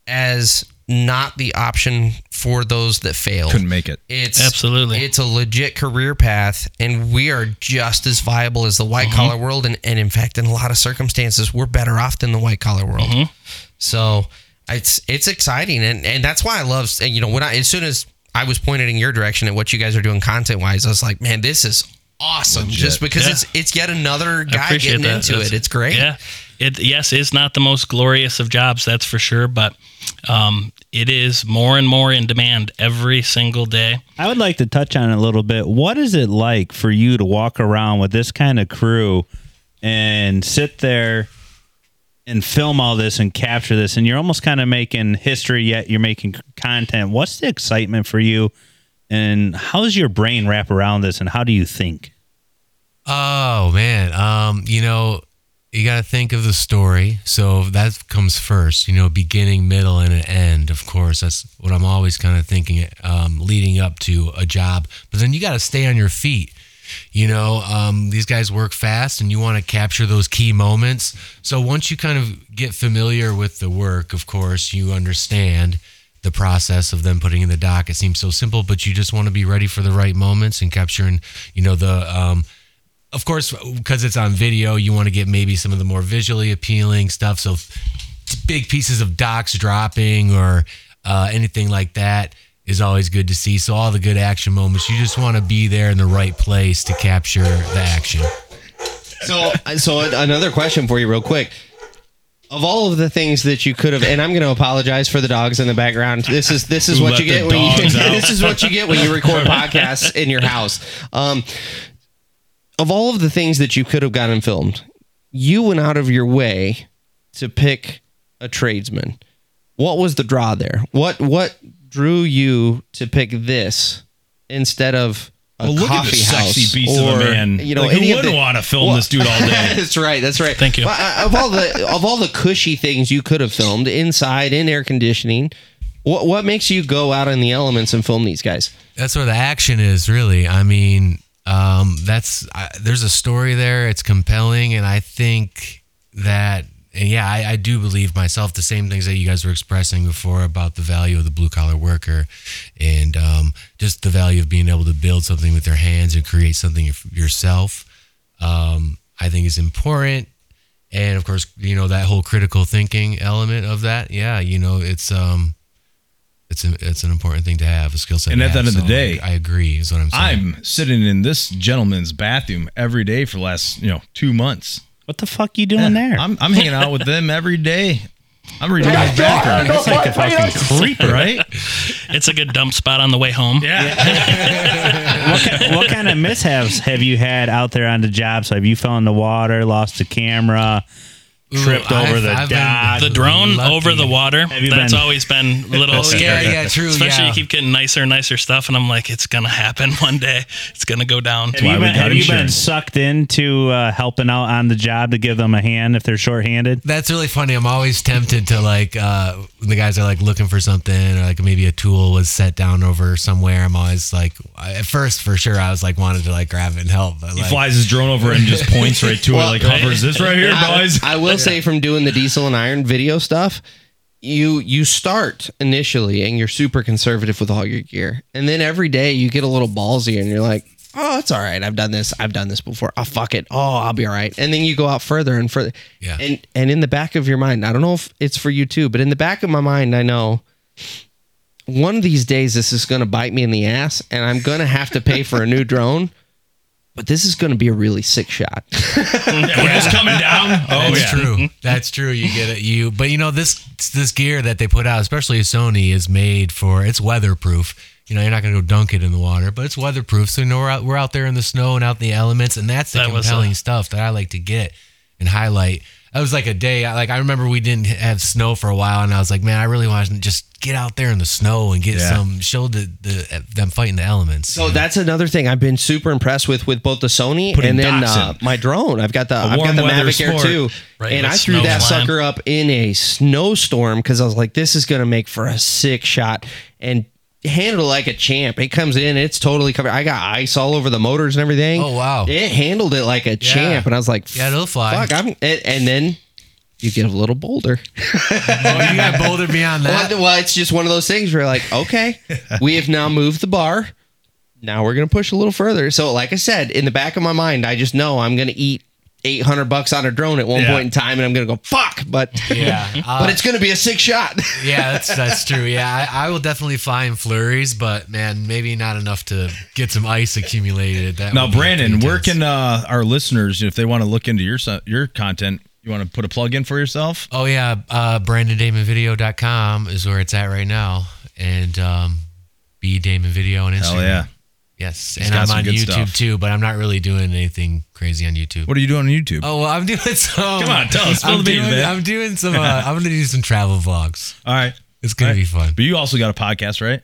as not the option for those that failed. couldn't make it. It's Absolutely. It's a legit career path, and we are just as viable as the white Mm-hmm. collar world. And, and in fact, in a lot of circumstances, we're better off than the white collar world. Mm-hmm. So it's it's exciting, and and that's why I love. and, You know, when I as soon as I was pointed in your direction at what you guys are doing content wise, I was like, man, this is awesome. Just because Yeah. it's it's yet another guy getting that. into That's- it. It's great. Yeah. It yes, it's not the most glorious of jobs, that's for sure, but um, it is more and more in demand every single day. I would like to touch on it a little bit. What is it like for you to walk around with this kind of crew and sit there and film all this and capture this? And you're almost kind of making history, yet you're making content. What's the excitement for you? And how does your brain wrap around this? And how do you think? Oh man, um, you know, you got to think of the story. So that comes first. You know, beginning, middle, and an end. Of course, that's what I'm always kind of thinking, um, leading up to a job. But then you got to stay on your feet. You know, um, these guys work fast, and you want to capture those key moments. So once you kind of get familiar with the work, of course, you understand the process of them putting in the dock. It seems so simple, but you just want to be ready for the right moments and capturing, you know, the um, of course, because it's on video, you want to get maybe some of the more visually appealing stuff. So, big pieces of docks dropping or uh, anything like that is always good to see. So, all the good action moments, you just want to be there in the right place to capture the action. So, so another question for you, real quick. Of all of the things that you could have, and I'm going to apologize for the dogs in the background. This is this is what you get when you this is what you get when you record podcasts in your house. Um, of all of the things that you could have gotten filmed, you went out of your way to pick a tradesman. What was the draw there? What what drew you to pick this instead of Well, look at coffee this house sexy beast or of a man. you know Like, who any of wouldn't want to film Well- this dude all day? that's right. That's right. Thank you. Well, uh, of all the of all the cushy things you could have filmed inside in air conditioning, what what makes you go out in the elements and film these guys? That's where the action is, really. I mean, um, that's I, there's a story there. It's compelling, and I think that, and yeah, I, I do believe myself the same things that you guys were expressing before about the value of the blue collar worker, and um, just the value of being able to build something with their hands and create something yourself. Um, I think is important, and of course, you know that whole critical thinking element of that. Yeah, you know, it's um it's a, it's an important thing to have a skill set. And at the end of the day, I, I agree. Is what I'm saying. I'm sitting in this gentleman's bathroom every day for the last you know two months. What the fuck you doing eh, there? I'm I'm hanging out with them every day. I'm redoing his bathroom. That's like a fucking creeper. right? It's a good dump spot on the way home. what, ki- what kind of mishaps have you had out there on the job? So have you fell in the water, lost the camera, tripped Ooh, over I've- the I've been- dock? The drone Lucky. over the water. Have you That's been- always been a little Oh, scary. yeah, yeah, true, Especially yeah. you keep getting nicer and nicer stuff, and I'm like, it's gonna happen one day. It's gonna go down. have you, why been, have you been sucked into uh, helping out on the job to give them a hand if they're shorthanded? That's really funny. I'm always tempted to like uh, when the guys are like looking for something or like maybe a tool was set down over somewhere. I'm always like, at first for sure, I was like wanted to like grab it and help. But He flies his drone over and just points right to Well, it, like hovers this right here, boys. I, I will say from doing the diesel and iron video stuff, you you start initially and you're super conservative with all your gear, and then every day you get a little ballsy and you're like. Oh, it's all right. I've done this. I've done this before. Oh, fuck it. Oh, I'll be all right. And then you go out further and further. Yeah. And and in the back of your mind, I don't know if it's for you too, but in the back of my mind, I know one of these days this is going to bite me in the ass, and I'm going to have to pay for a new drone. But this is going to be a really sick shot. when it's coming down, oh That's yeah. true. That's true. You get it. You, but you know this this gear that they put out, especially Sony, is made for it's weatherproof. You know, you're not going to go dunk it in the water, but it's weatherproof. So you know, we're out, we're out there in the snow and out in the elements, and that's the That was, compelling uh, stuff that I like to get and highlight. That was like a day. Like I remember we didn't have snow for a while, and I was like, man, I really want to just get out there in the snow and get Yeah. some show the, the them fighting the elements. So that's another thing I've been super impressed with with both the Sony Putting and then dots uh, in. my drone. I've got the I've got warm the weather Mavic Air sport. 2, Right, and with I threw snow that flying. sucker up in a snowstorm because I was like, this is gonna make for a sick shot and handled like a champ. It comes in, it's totally covered. I got ice all over the motors and everything. Oh, wow. It handled it like a champ, and I was like, Yeah, it'll fly. Fuck, I'm and, and then. You get a little bolder. oh, you got bolder beyond that. Well, well, it's just one of those things where you're like, okay, we have now moved the bar. Now we're gonna push a little further. So, like I said, in the back of my mind, I just know I'm gonna eat 800 bucks on a drone at one Yeah. point in time, and I'm gonna go fuck. But Yeah, uh, but it's gonna be a sick shot. yeah, that's that's true. Yeah, I, I will definitely fly in flurries, but man, maybe not enough to get some ice accumulated. That Now, Brandon, where can uh, our listeners, if they want to look into your so- your content, you want to put a plug in for yourself? Oh yeah, uh, BrandonDamonVideo.com is where it's at right now, and um, B Damon Video on Instagram. Hell yeah! Yes, He's and got I'm some on good YouTube stuff. too, but I'm not really doing anything crazy on YouTube. What are you doing on YouTube? Oh well, I'm doing some. Come on, tell us, spill I'm the beans, doing, man. I'm doing some. Uh, I'm gonna do some travel vlogs. All right, It's gonna be fun. but you also got a podcast, right?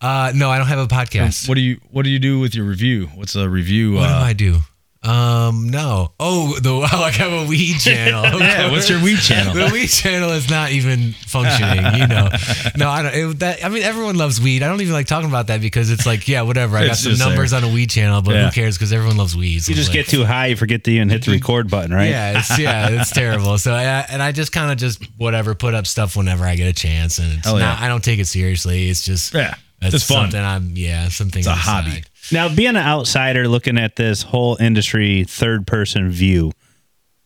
Uh, no, I don't have a podcast. What do you What do you do with your review? What's a review? What uh, do I do? Um, no. Oh, the oh, I have a weed channel. Yeah, what's your weed channel? the weed channel is not even functioning. You know, no, I don't. It, that, I mean, everyone loves weed. I don't even like talking about that because it's like, yeah, whatever. I got some numbers on a weed channel, but Yeah. who cares? Because everyone loves weed. So You just like- get too high, you forget to even hit the record button, right? Yeah, it's, yeah, it's terrible. So, I, and I just kind of just whatever put up stuff whenever I get a chance, and it's Hell yeah. I don't take it seriously. It's just Yeah, it's it's fun. Something I'm yeah, something. It's a hobby. side. Now, being an outsider looking at this whole industry third person view,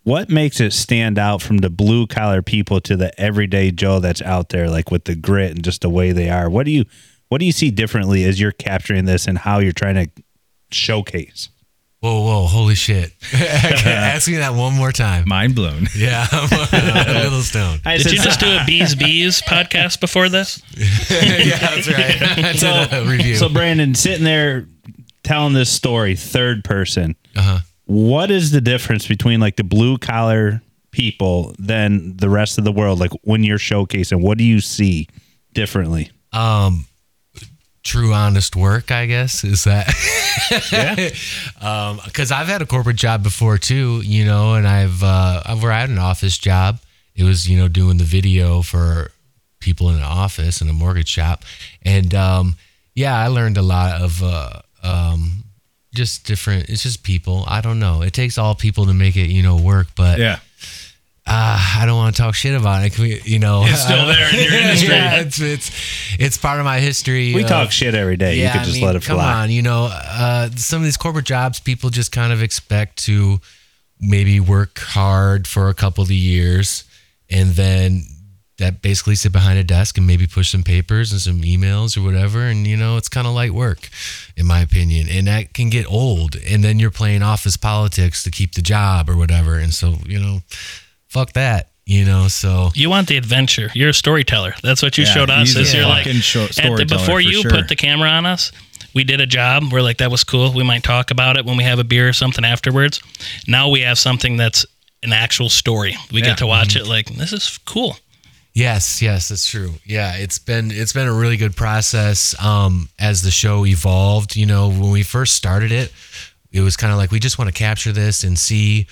what makes it stand out from the blue collar people to the everyday Joe that's out there, like with the grit and just the way they are? What do you what do you see differently as you're capturing this and how you're trying to showcase? Whoa, whoa, holy shit! Ask me that one more time. Mind blown. Yeah, I'm a little stoned. I Did you just do a Bees Bees podcast before this? yeah, that's right. I did a review. so Brandon sitting there telling this story third person. uh-huh. What is the difference between like the blue collar people than the rest of the world? Like when you're showcasing, what do you see differently? Um, true, honest work. I guess is that. yeah. Um, because I've had a corporate job before too, you know, and I've uh, I've where I had an office job. It was you know doing the video for people in an office in a mortgage shop, and um, yeah, I learned a lot of uh, um, just different. It's just people. I don't know. It takes all people to make it you know work, but Yeah. Uh, I don't want to talk shit about it. We, you know, It's still there in your industry. yeah, it's, it's it's part of my history. We of- talk shit every day. you could I just mean, let it Come fly. on, you know, uh, some of these corporate jobs, people just kind of expect to maybe work hard for a couple of years, and then that basically sit behind a desk and maybe push some papers and some emails or whatever, and you know, it's kind of light work, in my opinion, and that can get old, and then you're playing office politics to keep the job or whatever, and so you know, fuck that. You know, so You want the adventure. You're a storyteller. That's what you Yeah, showed us. he's a Is you're like fucking show- at the, before you sure. put the camera on us. We did a job. We're like that was cool. We might talk about it when we have a beer or something afterwards. Now we have something that's an actual story. We Yeah. get to watch it. Like this is cool. Yes, yes, that's true. Yeah, it's been it's been a really good process um as the show evolved, you know, when we first started it, it was kind of like we just want to capture this and see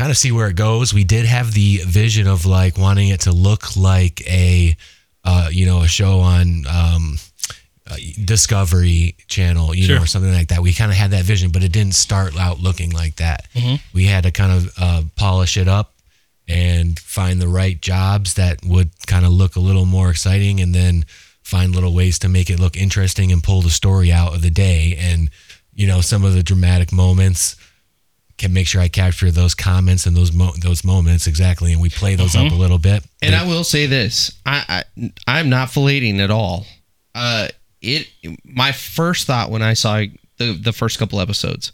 kind of see where it goes. We did have the vision of like wanting it to look like a uh you know, a show on um uh, Discovery Channel, you know, or something like that. We kind of had that vision, but it didn't start out looking like that. We had to kind of uh, polish it up and find the right jobs that would kind of look a little more exciting and then find little ways to make it look interesting and pull the story out of the day and you know some of the dramatic moments can make sure I capture those comments and those mo- those moments exactly and we play those up a little bit And I will say this: I, I I'm not filleting at all. Uh, it my first thought when I saw the the first couple episodes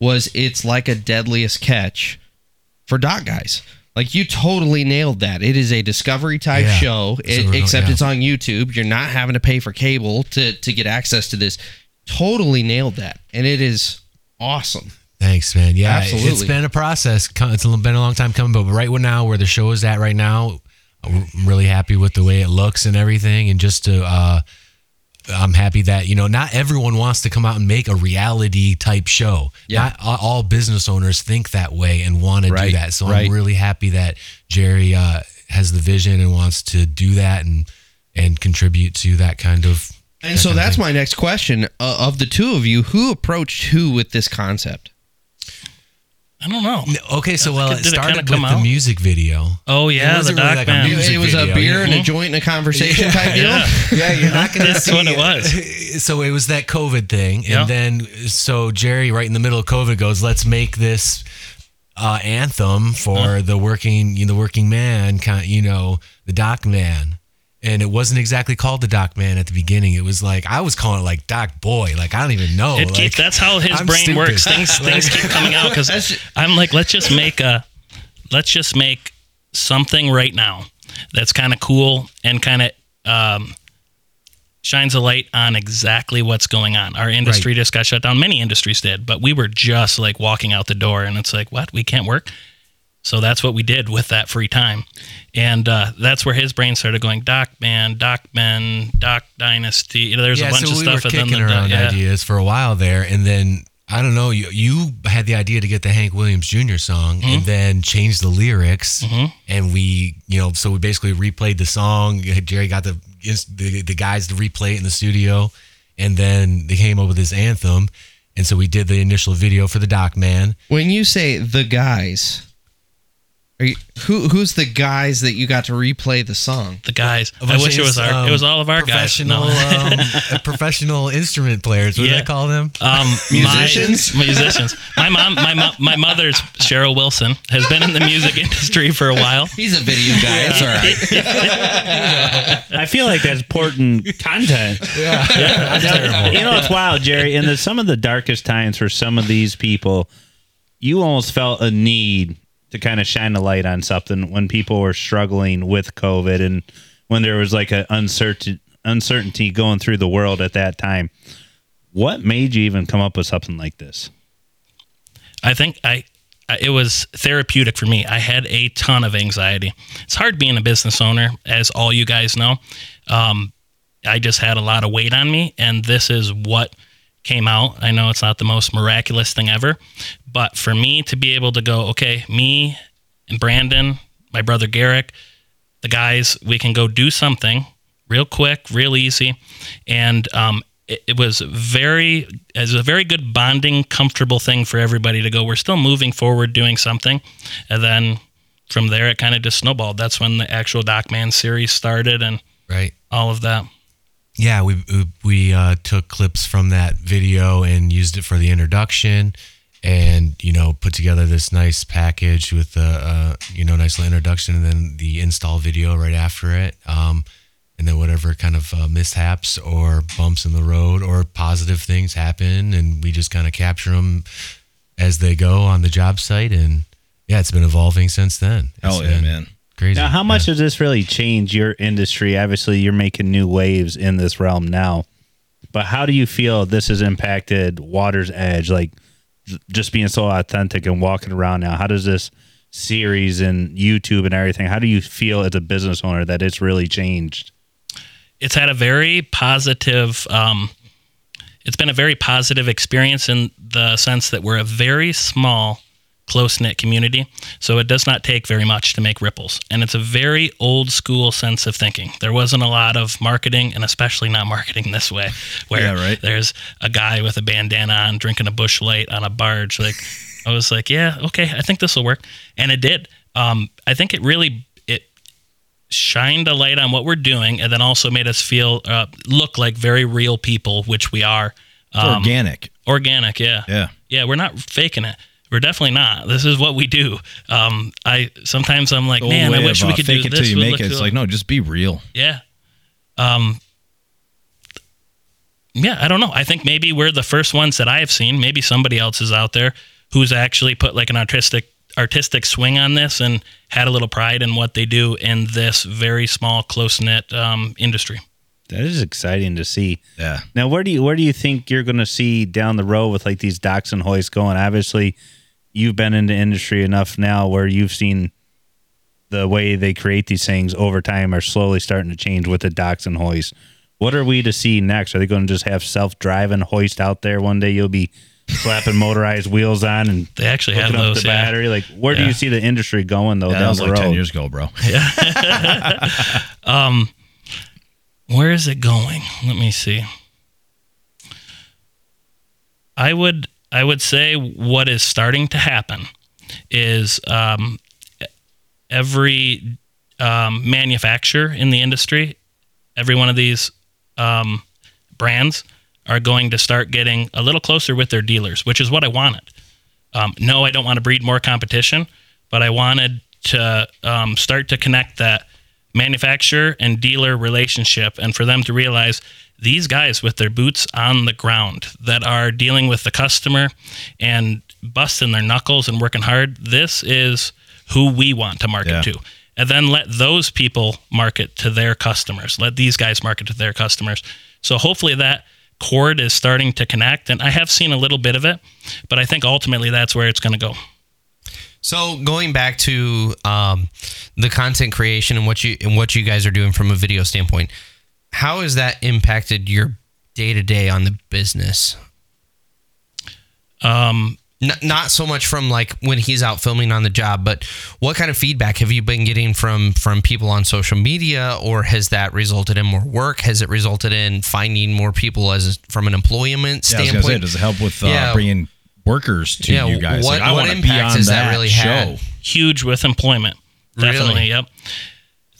was it's like a deadliest catch for dot guys. Like you totally nailed that. It is a discovery type Yeah. show, it- except yeah. it's on YouTube. You're not having to pay for cable to to get access to this. Totally nailed that, and it is awesome. Thanks, man. Yeah, it's been a process. It's been a long time coming, but right now, where the show is at right now, I'm really happy with the way it looks and everything. And just to, uh, I'm happy that you know not everyone wants to come out and make a reality type show. Yeah. Not all- business owners think that way and want to Right, do that. So right. I'm really happy that Jerry uh, has the vision and wants to do that and and contribute to that kind of. And so that's my next question. Uh, of the two of you, who approached who with this concept? I don't know. Okay, so well, it Did it kinda started come with the out? music video. Oh yeah, the wasn't really doc like a man. music It was a video, beer yeah. and a joint and a conversation type deal. Yeah. Yeah, you're not gonna. That's see, what it was. So it was that COVID thing, Yeah. and then so Jerry, right in the middle of COVID, goes, "Let's make this uh, anthem for the working, you know, the working man, kind, you know, the doc man." And it wasn't exactly called the Doc Man at the beginning. It was like I was calling it like Doc Boy. Like I don't even know. It like, keeps, that's how his I'm brain stupid. works. Things things keep coming out because I'm like, let's just make a, let's just make something right now that's kind of cool and kind of um, shines a light on exactly what's going on. Our industry just got shut down. Many industries did, but we were just like walking out the door, and it's like, what? We can't work. So that's what we did with that free time. And uh, that's where his brain started going, Doc Man, Doc Men, Doc Dynasty. You know, There's yeah, a bunch so of we stuff. were and then kicking the- around yeah. ideas for a while there, and then I don't know. You you had the idea to get the Hank Williams Jr. song, and Mm-hmm. then change the lyrics, and we you know so we basically replayed the song. Jerry got the the, the guys to replay it in the studio, and then they came up with this anthem, and so we did the initial video for the Doc Man. When you say the guys, are you, who who's the guys that you got to replay the song? the guys. I bunch wish it was our. um, it was all of our guys. professional No. um, professional instrument players. What do Yeah. they call them? Um, Musicians? My, musicians. My mom, my mo- my mother's Cheryl Wilson has been in the music industry for a while. He's a video guy. It's all right. I feel like that's important content. Yeah, You know, it's wild, Jerry. In the, some of the darkest times for some of these people, you almost felt a need to kind of shine a light on something when people were struggling with COVID and when there was like an uncertain uncertainty going through the world at that time. What made you even come up with something like this? I think I, it was therapeutic for me. I had a ton of anxiety. It's hard being a business owner, as all you guys know. Um, I just had a lot of weight on me, and this is what came out. I know it's not the most miraculous thing ever, but for me to be able to go, okay, me and Brandon, my brother Garrick, the guys, we can go do something real quick, real easy, and um, it, it was very, it was a very good bonding, comfortable thing for everybody to go. We're still moving forward, doing something, and then from there it kind of just snowballed. That's when the actual Doc Man series started, and Right. all of that. Yeah, we we- we uh, took clips from that video and used it for the introduction, and you know put together this nice package with a, uh, you know nice little introduction and then the install video right after it, um, and then whatever kind of uh, mishaps or bumps in the road or positive things happen, and we just kind of capture them as they go on the job site, and yeah, it's been evolving since then. It's Hell yeah, man. Crazy. Now, how much does this really change your industry? Obviously, you're making new waves in this realm now, but how do you feel this has impacted Water's Edge? Like j- just being so authentic and walking around now. How does this series and YouTube and everything? How do you feel as a business owner that it's really changed? it's had a very positive um, it's been a very positive experience in the sense that we're a very small close-knit community so it does not take very much to make ripples. And it's a very old school sense of thinking. There wasn't a lot of marketing and especially not marketing this way where Yeah, right. there's a guy with a bandana on drinking a Busch Light on a barge. Like i was like yeah okay i think this will work. And it did. Um, i think it really it shined a light on what we're doing and then also made us feel uh, look like very real people which we are. Um, organic. organic yeah. Yeah. yeah we're not faking it we're definitely not. This is what we do. Um i sometimes i'm like man i wish of, we uh, could fake do it this. till you make look it. It's cool. like no, just be real. yeah. Um yeah i don't know. I think maybe we're the first ones that i've seen. Maybe somebody else is out there who's actually put like an artistic artistic swing on this and had a little pride in what they do in this very small close-knit um, industry That is exciting to see. Yeah. Now, where do you where do you think you're going to see down the road with like these docks and hoists going? Obviously, you've been in the industry enough now where you've seen the way they create these things over time are slowly starting to change with the docks and hoists. What are we to see next? Are they going to just have self driving hoist out there one day? You'll be slapping motorized wheels on and They actually have hooking up the yeah. battery. Like, where do you see the industry going though Yeah, that down was the like road? ten years ago, bro. Um, Where is it going? Let me see. I would I would say what is starting to happen is um, every um, manufacturer in the industry, every one of these um, brands are going to start getting a little closer with their dealers, which is what I wanted. Um, no, I don't want to breed more competition, but I wanted to um, start to connect that manufacturer and dealer relationship and for them to realize these guys with their boots on the ground that are dealing with the customer and busting their knuckles and working hard, this is who we want to market Yeah. to. And then let those people market to their customers. Let these guys market to their customers. So hopefully that cord is starting to connect. And I have seen a little bit of it, but I think ultimately that's where it's going to go. So going back to um, the content creation and what you and what you guys are doing from a video standpoint, how has that impacted your day to day on the business? Um, N- not so much from like when he's out filming on the job, but what kind of feedback have you been getting from from people on social media, or has that resulted in more work? Has it resulted in finding more people as from an employment Yeah, I was standpoint? say, does it help with uh, Yeah. bringing workers to Yeah, you guys? what- Like, I what wanna be impact on has that really show. had? huge with employment. Really? Definitely, yep.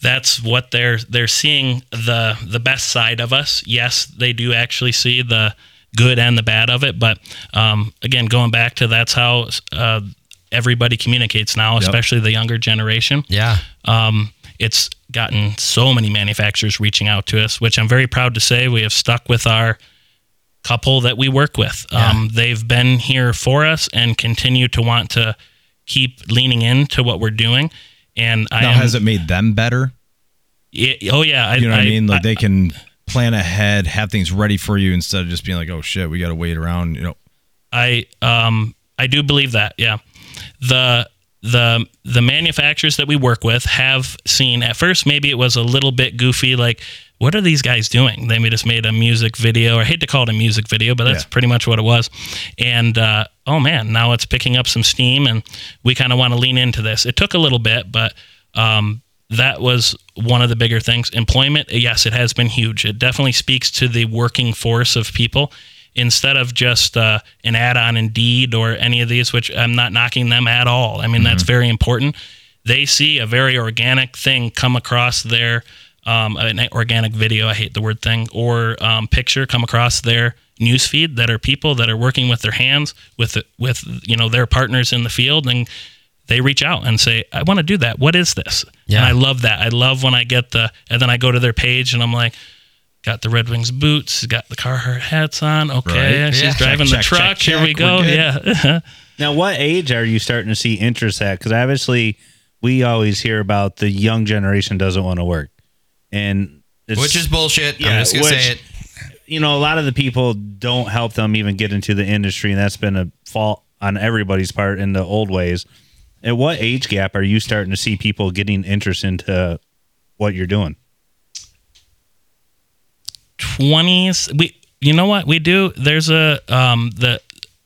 That's what they're they're seeing the the best side of us. Yes, they do actually see the good and the bad of it, but um, again, going back to that's how uh, everybody communicates now, especially the younger generation. yeah, Um, it's gotten so many manufacturers reaching out to us, which I'm very proud to say we have stuck with our couple that we work with. Um, they've been here for us and continue to want to keep leaning into what we're doing. And I am, has it made them better? it- oh yeah, I, You know what I, mean? Like I- they can plan ahead, have things ready for you instead of just being like, "Oh shit, we got to wait around." You know, I um I do believe that. Yeah. The the the manufacturers that we work with have seen at first maybe it was a little bit goofy like what are these guys doing? They just made a music video. Or I hate to call it a music video, but that's Yeah. pretty much what it was. And uh, oh man, now it's picking up some steam, and we kind of want to lean into this. It took a little bit, but um, that was one of the bigger things. Employment, yes, it has been huge. It definitely speaks to the working force of people instead of just uh, an ad on Indeed or any of these, which I'm not knocking them at all. I mean, that's very important. They see a very organic thing come across their um, an organic video. I hate the word thing or um, picture come across their newsfeed that are people that are working with their hands with with you know their partners in the field and they reach out and say, I want to do that. What is this? Yeah. And I love that. I love when I get the, and then I go to their page and I'm like, got the Red Wings boots, got the Carhartt hats on. Okay. Right. She's Yeah. driving Check, the check, truck. check, Here we check. go. We're. Yeah. Now, what age are you starting to see interest at? Because obviously, we always hear about the young generation doesn't want to work, and it's, which is bullshit. Yeah, I'm just gonna which- say it. you know a lot of the people don't help them even get into the industry, and that's been a fault on everybody's part in the old ways. At what age gap are you starting to see people getting interest into what you're doing? 20s. We, you know what we do? There's a, um, the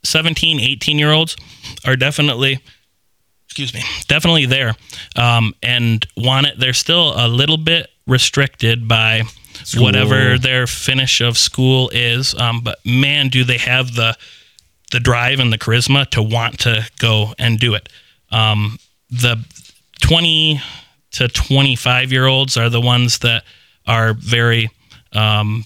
17, 18 year olds are definitely, excuse me, definitely there um, and want it. They're still a little bit restricted by whatever their finish of school is. Um, but man, do they have the, the drive and the charisma to want to go and do it. Um, the 20 to 25 year olds are the ones that are very, um,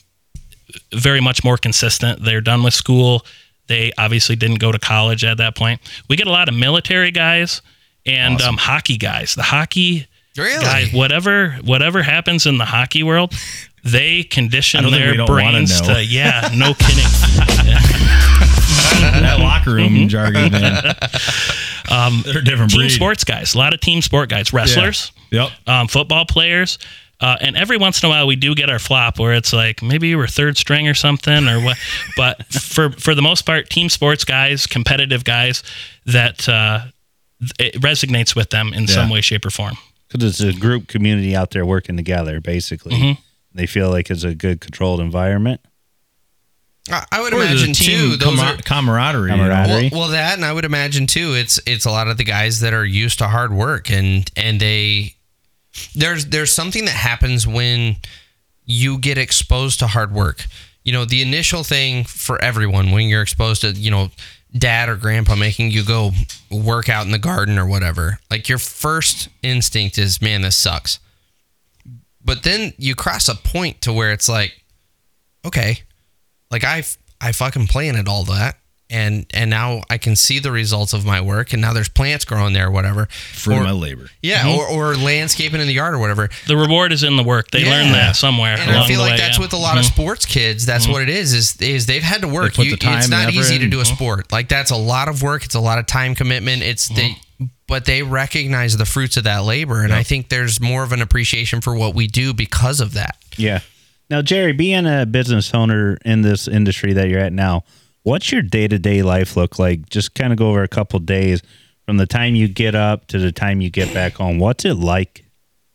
very much more consistent. They're done with school. They obviously didn't go to college at that point. We get a lot of military guys and um, hockey guys. The hockey Really? guys, whatever whatever happens in the hockey world, they condition I don't think their we don't wanna brains to yeah, no kidding. that locker room jargon, man. Um, They're a different team breed. sports guys, a lot of team sport guys, wrestlers, Yep. um, football players. Uh, and every once in a while, we do get our flop where it's like maybe you were third string or something or what. but for for the most part, team sports guys, competitive guys, that uh, it resonates with them in some way, shape, or form. Because it's a group community out there working together, basically. Mhm. They feel like it's a good controlled environment. I, I would Or imagine too. Those camar- are camaraderie. Camaraderie. well, well, that, and I would imagine too. It's it's a lot of the guys that are used to hard work, and and they there's there's something that happens when you get exposed to hard work. You know, the initial thing for everyone when you're exposed to you know dad or grandpa making you go work out in the garden or whatever. Like your first instinct is, man, this sucks. But then you cross a point to where it's like, okay, like I I fucking planted all that and and now I can see the results of my work and now there's plants growing there or whatever. Fruit or, my labor. yeah, mm-hmm. or, or landscaping in the yard or whatever. The reward is in the work. They Yeah. learn that somewhere And along I feel the like way. that's yeah. with a lot of Mhm. sports kids. That's mm-hmm. what it is. Is is they've had to work. put You- the time it's not effort easy to do a mm-hmm. sport. Like that's a lot of work. It's a lot of time commitment. It's they, but they recognize the fruits of that labor, and I think there's more of an appreciation for what we do because of that. Yeah. Now, Jerry, being a business owner in this industry that you're at now, what's your day to day life look like? Just kind of go over a couple days from the time you get up to the time you get back home. What's it like?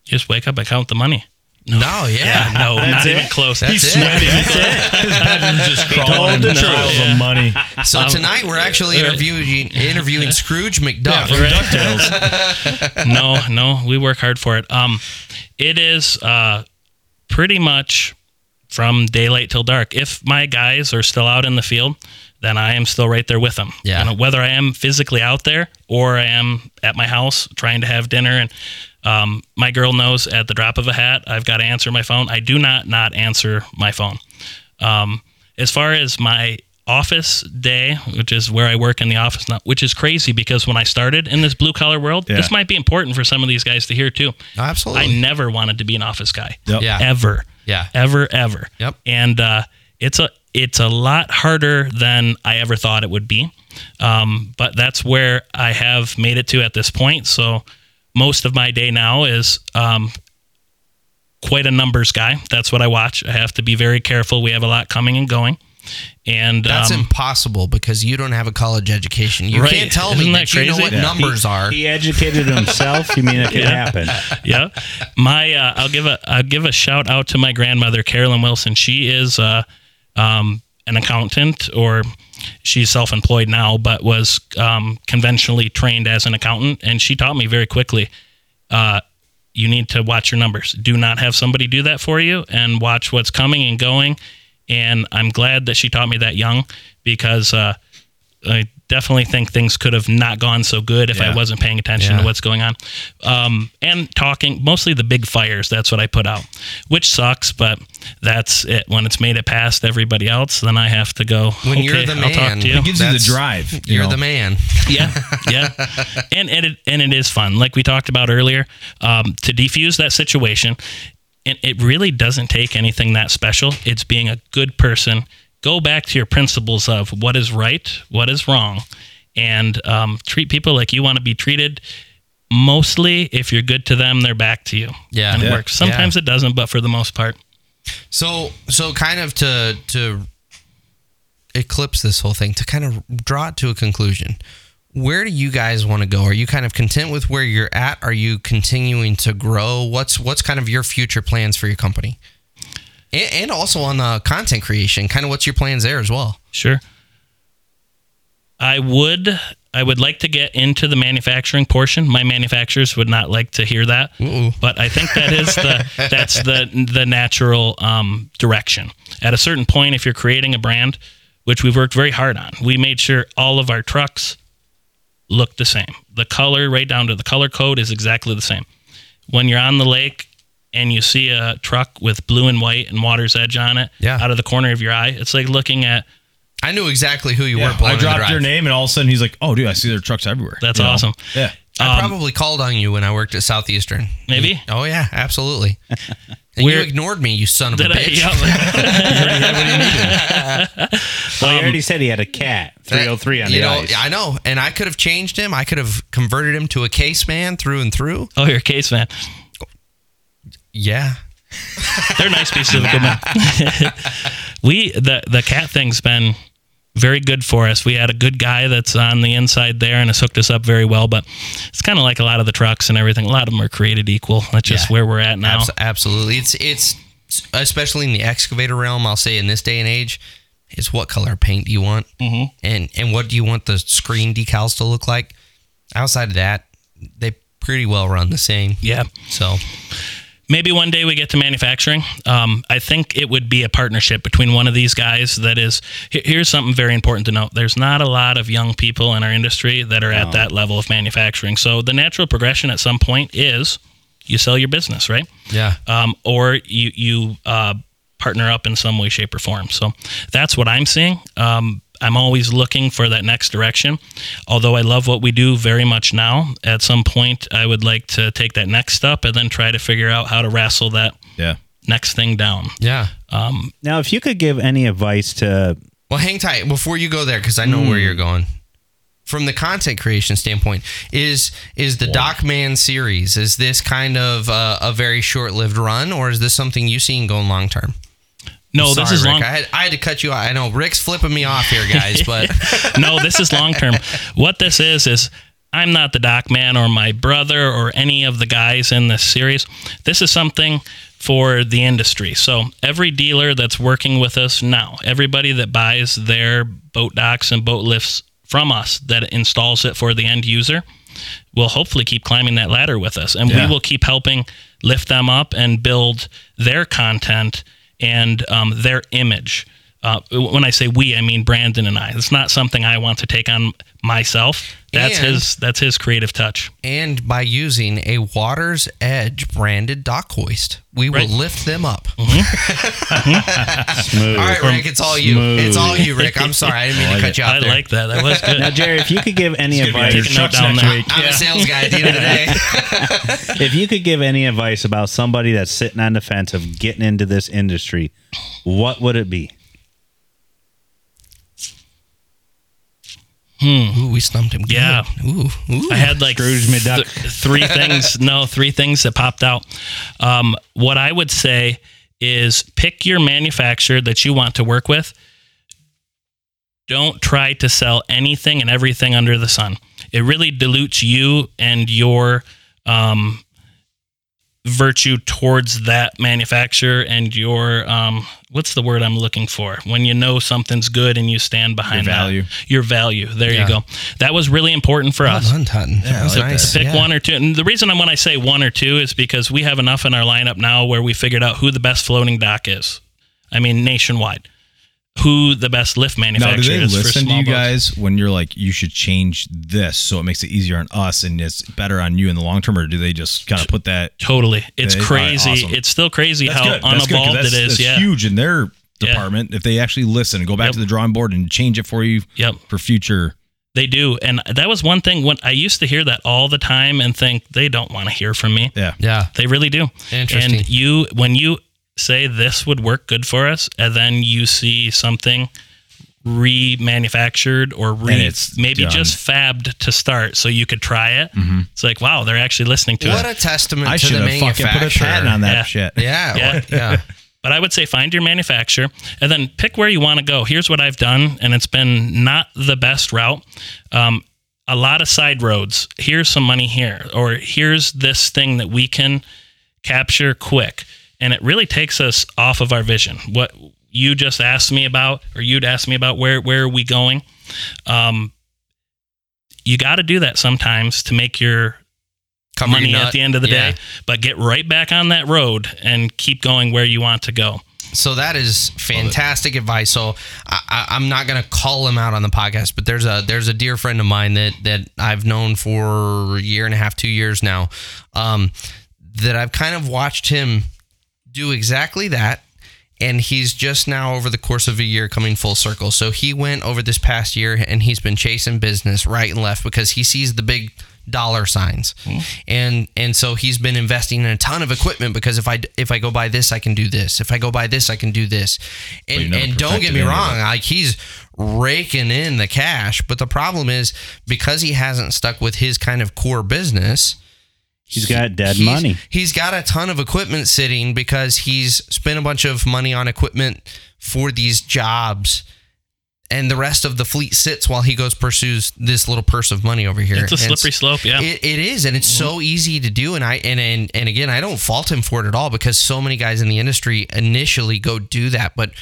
Just wake up and count the money. No, yeah, No, not even close. That's He's it. sweating. His bedroom's just crawling in the truth. piles of money. So tonight we're actually interviewing interviewing Scrooge McDuck. no, no, we work hard for it. Um, it is uh, pretty much from daylight till dark. If my guys are still out in the field, then I am still right there with them. Yeah. You know, whether I am physically out there or I am at my house trying to have dinner and um, my girl knows at the drop of a hat I've got to answer my phone. I do not not answer my phone. Um, as far as my office day, which is where I work in the office now, which is crazy because when I started in this blue collar world, Yeah. this might be important for some of these guys to hear too. Absolutely. I never wanted to be an office guy. Yep. Yeah. Ever. Yeah. Ever, ever. Yep. And uh, it's a it's a lot harder than I ever thought it would be. Um, but that's where I have made it to at this point. So most of my day now is um, quite a numbers guy. That's what I watch. I have to be very careful. We have a lot coming and going. And That's um, impossible because you don't have a college education. You Right. can't tell me Isn't that, that you know crazy? what Yeah. numbers are. He educated himself. You mean it can yeah. happen? yeah. My uh, I'll give a I'll give a shout out to my grandmother Carolyn Wilson. She is uh, um, an accountant or she's self-employed now, but was um, conventionally trained as an accountant, and she taught me very quickly. Uh, you need to watch your numbers. Do not have somebody do that for you, and watch what's coming and going. And I'm glad that she taught me that young because uh, I definitely think things could have not gone so good if I wasn't paying attention Yeah. to what's going on. Um, and talking mostly the big fires. That's what I put out, which sucks, but that's it. When it's made it past everybody else, then I have to go. When okay, you're the I'll talk man, to you. It gives you the drive. you You're know. the man. yeah, yeah, and and it and it is fun, like we talked about earlier, um, to defuse that situation. And it really doesn't take anything that special. It's being a good person. Go back to your principles of what is right, what is wrong, and um, treat people like you want to be treated. Mostly, if you're good to them, they're back to you. Yeah. and it Yeah. works. Sometimes it doesn't, but for the most part, So so kind of to to eclipse this whole thing to kind of draw it to a conclusion. Where do you guys want to go? Are you kind of content with where you're at? Are you continuing to grow? What's what's kind of your future plans for your company? And, and also on the content creation, kind of what's your plans there as well? Sure. I would I would like to get into the manufacturing portion. My manufacturers would not like to hear that, Ooh. but I think that is the that's the the natural um, direction. At a certain point, if you're creating a brand, which we've worked very hard on, we made sure all of our trucks look the same. The color, right down to the color code, is exactly the same. When you're on the lake and you see a truck with blue and white and water's edge on it, Yeah. out of the corner of your eye, it's like looking at I knew exactly who you Yeah, were. pulling I dropped your name, and all of a sudden he's like, "Oh, dude, I see their trucks everywhere." That's You know? awesome. Yeah. I um, probably called on you when I worked at Southeastern. Maybe. Oh yeah, absolutely. And you We're- ignored me, you son of a Did I? bitch. Yep. Well, he um, already said he had a cat. 303 on you the know, ice. I know, and I could have changed him. I could have converted him to a case man through and through. oh, you're a case man. Yeah, They're nice pieces of equipment. we the the cat thing's been very good for us. We had a good guy that's on the inside there and has hooked us up very well. But it's kind of like a lot of the trucks and everything. A lot of them are created equal. That's just Yeah. where we're at now. Abs- absolutely. It's it's especially in the excavator realm. I'll say in this day and age, is what color paint do you want, mm-hmm. and and what do you want the screen decals to look like. Outside of that, they pretty well run the same. Yeah. So maybe one day we get to manufacturing. Um, I think it would be a partnership between one of these guys. That is, here's something very important to note: there's not a lot of young people in our industry that are at that level of manufacturing. So the natural progression at some point is you sell your business, right? yeah, um, or you you uh, partner up in some way, shape, or form. So that's what I'm seeing. Um, I'm always looking for that next direction. Although I love what we do very much now, at some point I would like to take that next step and then try to figure out how to wrestle that Yeah. next thing down. yeah. Now, if you could give any advice to Well, hang tight before you go there because I know where you're going. From the content creation standpoint, is is the Doc Man series is this kind of uh, a very short lived run, or is this something you see going long term? No, this is Rick. long. I had, I had to cut you. out. I know Rick's flipping me off here, guys, but no, this is long term. What this is is I'm not the doc man or my brother or any of the guys in this series. This is something for the industry. So every dealer that's working with us now, everybody that buys their boat docks and boat lifts from us that installs it for the end user will hopefully keep climbing that ladder with us and Yeah. we will keep helping lift them up and build their content and um, their image uh, when i say we i mean brandon and i it's not something i want to take on myself that's And- his that's his creative touch and by using a Water's Edge branded dock hoist, we will lift them up. smooth. All right, Rick, it's all you. Smooth. It's all you, Rick. I'm sorry, I didn't mean to cut you off. i there. like that that was good Now, Jerry, if you could give any advice, Take a note down there. I'm a sales guy at the end of the day. if you could give any advice about somebody that's sitting on the fence of getting into this industry, what would it be? Ooh, we stumped him. good. Yeah. Ooh, ooh. I had like Scrooge th- three things. No, three things that popped out. Um, what I would say is pick your manufacturer that you want to work with. Don't try to sell anything and everything under the sun. It really dilutes you and your um, virtue towards that manufacturer and your um, what's the word I'm looking for when you know something's good and you stand behind Your that. value. Your value. There Yeah. you go. That was really important for Well us done, Tutton. That was nice. pick Yeah. one or two. And the reason I'm when I say one or two is because we have enough in our lineup now where we figured out who the best floating dock is. I mean, nationwide. Who the best lift manufacturer Now, manufacturer do they is for listen to you boats. guys when you're like, you should change this so it makes it easier on us and it's better on you in the long term, or do they just kind of put that? Totally. It's Yeah, all right, crazy. awesome. It's still crazy That's how good. That's good, 'cause unevolved that's, it is. that's yeah. huge in their Yeah. department if they actually listen and go back Yep. to the drawing board and change it for you Yep. for future. They do. And that was one thing when I used to hear that all the time and think they don't want to hear from me. Yeah. Yeah. They really do. Interesting. And you, when you say this would work good for us, and then you see something remanufactured or re, And it's maybe done. just fabbed to start so you could try it. It's like, wow, they're actually listening to What it. What a testament I to should the have fucking put a manufacturer. patent on that Yeah. shit. Yeah. Yeah. what- yeah. But I would say find your manufacturer and then pick where you want to go. Here's what I've done, and it's been not the best route. Um, a lot of side roads. Here's some money here, or here's this thing that we can capture quick. And it really takes us off of our vision. What you just asked me about, or you'd asked me about, where where are we going? Um, you got to do that sometimes to make your your money at the end of the Yeah. day, but get right back on that road and keep going where you want to go. So that is fantastic advice. So I, I, I'm not going to call him out on the podcast, but there's a there's a dear friend of mine that that I've known for a year and a half, two years now, um, that I've kind of watched him do exactly that. And he's just now over the course of a year coming full circle. So he went over this past year and he's been chasing business right and left because he sees the big dollar signs. And and so he's been investing in a ton of equipment because if I if I go buy this I can do this. If I go buy this I can do this. And and don't get me wrong, like he's raking in the cash, but the problem is because he hasn't stuck with his kind of core business, He's got dead he's- money. He's got a ton of equipment sitting because he's spent a bunch of money on equipment for these jobs. And the rest of the fleet sits while he goes pursues this little purse of money over here. It's a slippery slope, yeah. It, it is, and it's so mm-hmm. easy to do. And I and, and and again, I don't fault him for it at all because so many guys in the industry initially go do that. But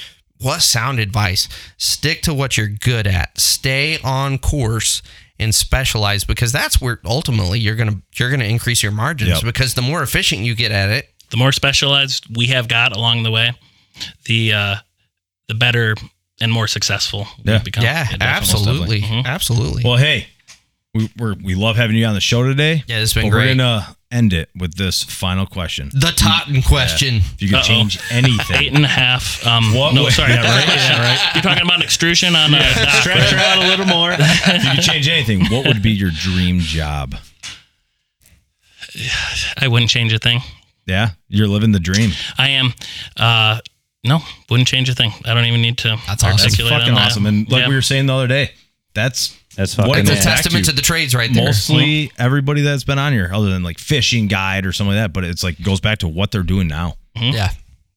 what sound advice? Stick to what you're good at. Stay on course and specialize because that's where ultimately you're gonna you're gonna increase your margins Yep. because the more efficient you get at it, the more specialized we have got along the way, the uh, the better and more successful Yeah. we've become. yeah, definitely. absolutely, Mhm. absolutely. Well, hey, we we're, we love having you on the show today. Yeah, this has been but We're great. gonna end it with this final question. the Totten question. If you could Uh-oh. change anything, Eight and a half. Um, What no, would- sorry. Yeah, right, yeah, right. You're talking about an extrusion on a dock, Stretch her right? out a little more. if you could change anything, what would be your dream job? I wouldn't change a thing. Yeah, you're living the dream. I am. Uh, no, wouldn't change a thing. I don't even need to That's awesome. That's fucking on that. awesome. And like Yeah. we were saying the other day, that's That's fucking it It's a testament to the trades right there. mostly everybody that's been on here, other than like fishing guide or something like that. But it's like goes back to what they're doing now. Mm-hmm. Yeah.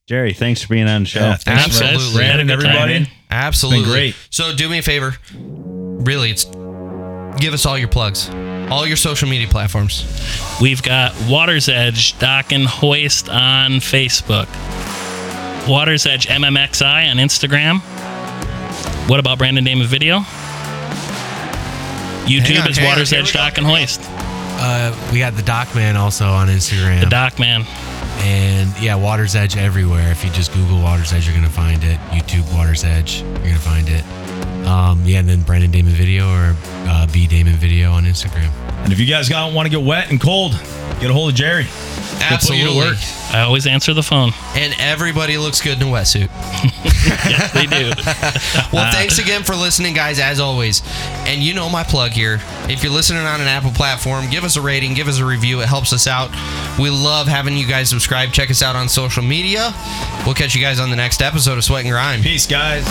Jerry, thanks for being on the show. Yeah, thanks Thanks, for. Absolutely. Brandon, everybody. Absolutely. Been great. So do me a favor. Really, it's give us all your plugs. All your social media platforms. We've got Water's Edge Dock and Hoist on Facebook. Water's Edge MMXI on Instagram. What about Brandon Damon Video? YouTube on, is Water's Edge. Dock and Hoist. Uh, we got the Dock Man also on Instagram. The Dock Man. And yeah, Water's Edge everywhere. If you just Google Water's Edge, you're gonna find it. YouTube Water's Edge, you're gonna find it. Um, yeah, and then Brandon Damon Video or uh, B Damon Video on Instagram. And if you guys got want to get wet and cold, get a hold of Jerry. He'll put you to work. I always answer the phone. And everybody looks good in a wetsuit. Yes, they do. Well, thanks again for listening, guys, as always. And you know my plug here. If you're listening on an Apple platform, give us a rating, give us a review. It helps us out. We love having you guys subscribe. Check us out on social media. We'll catch you guys on the next episode of Sweat and Grime. Peace, guys.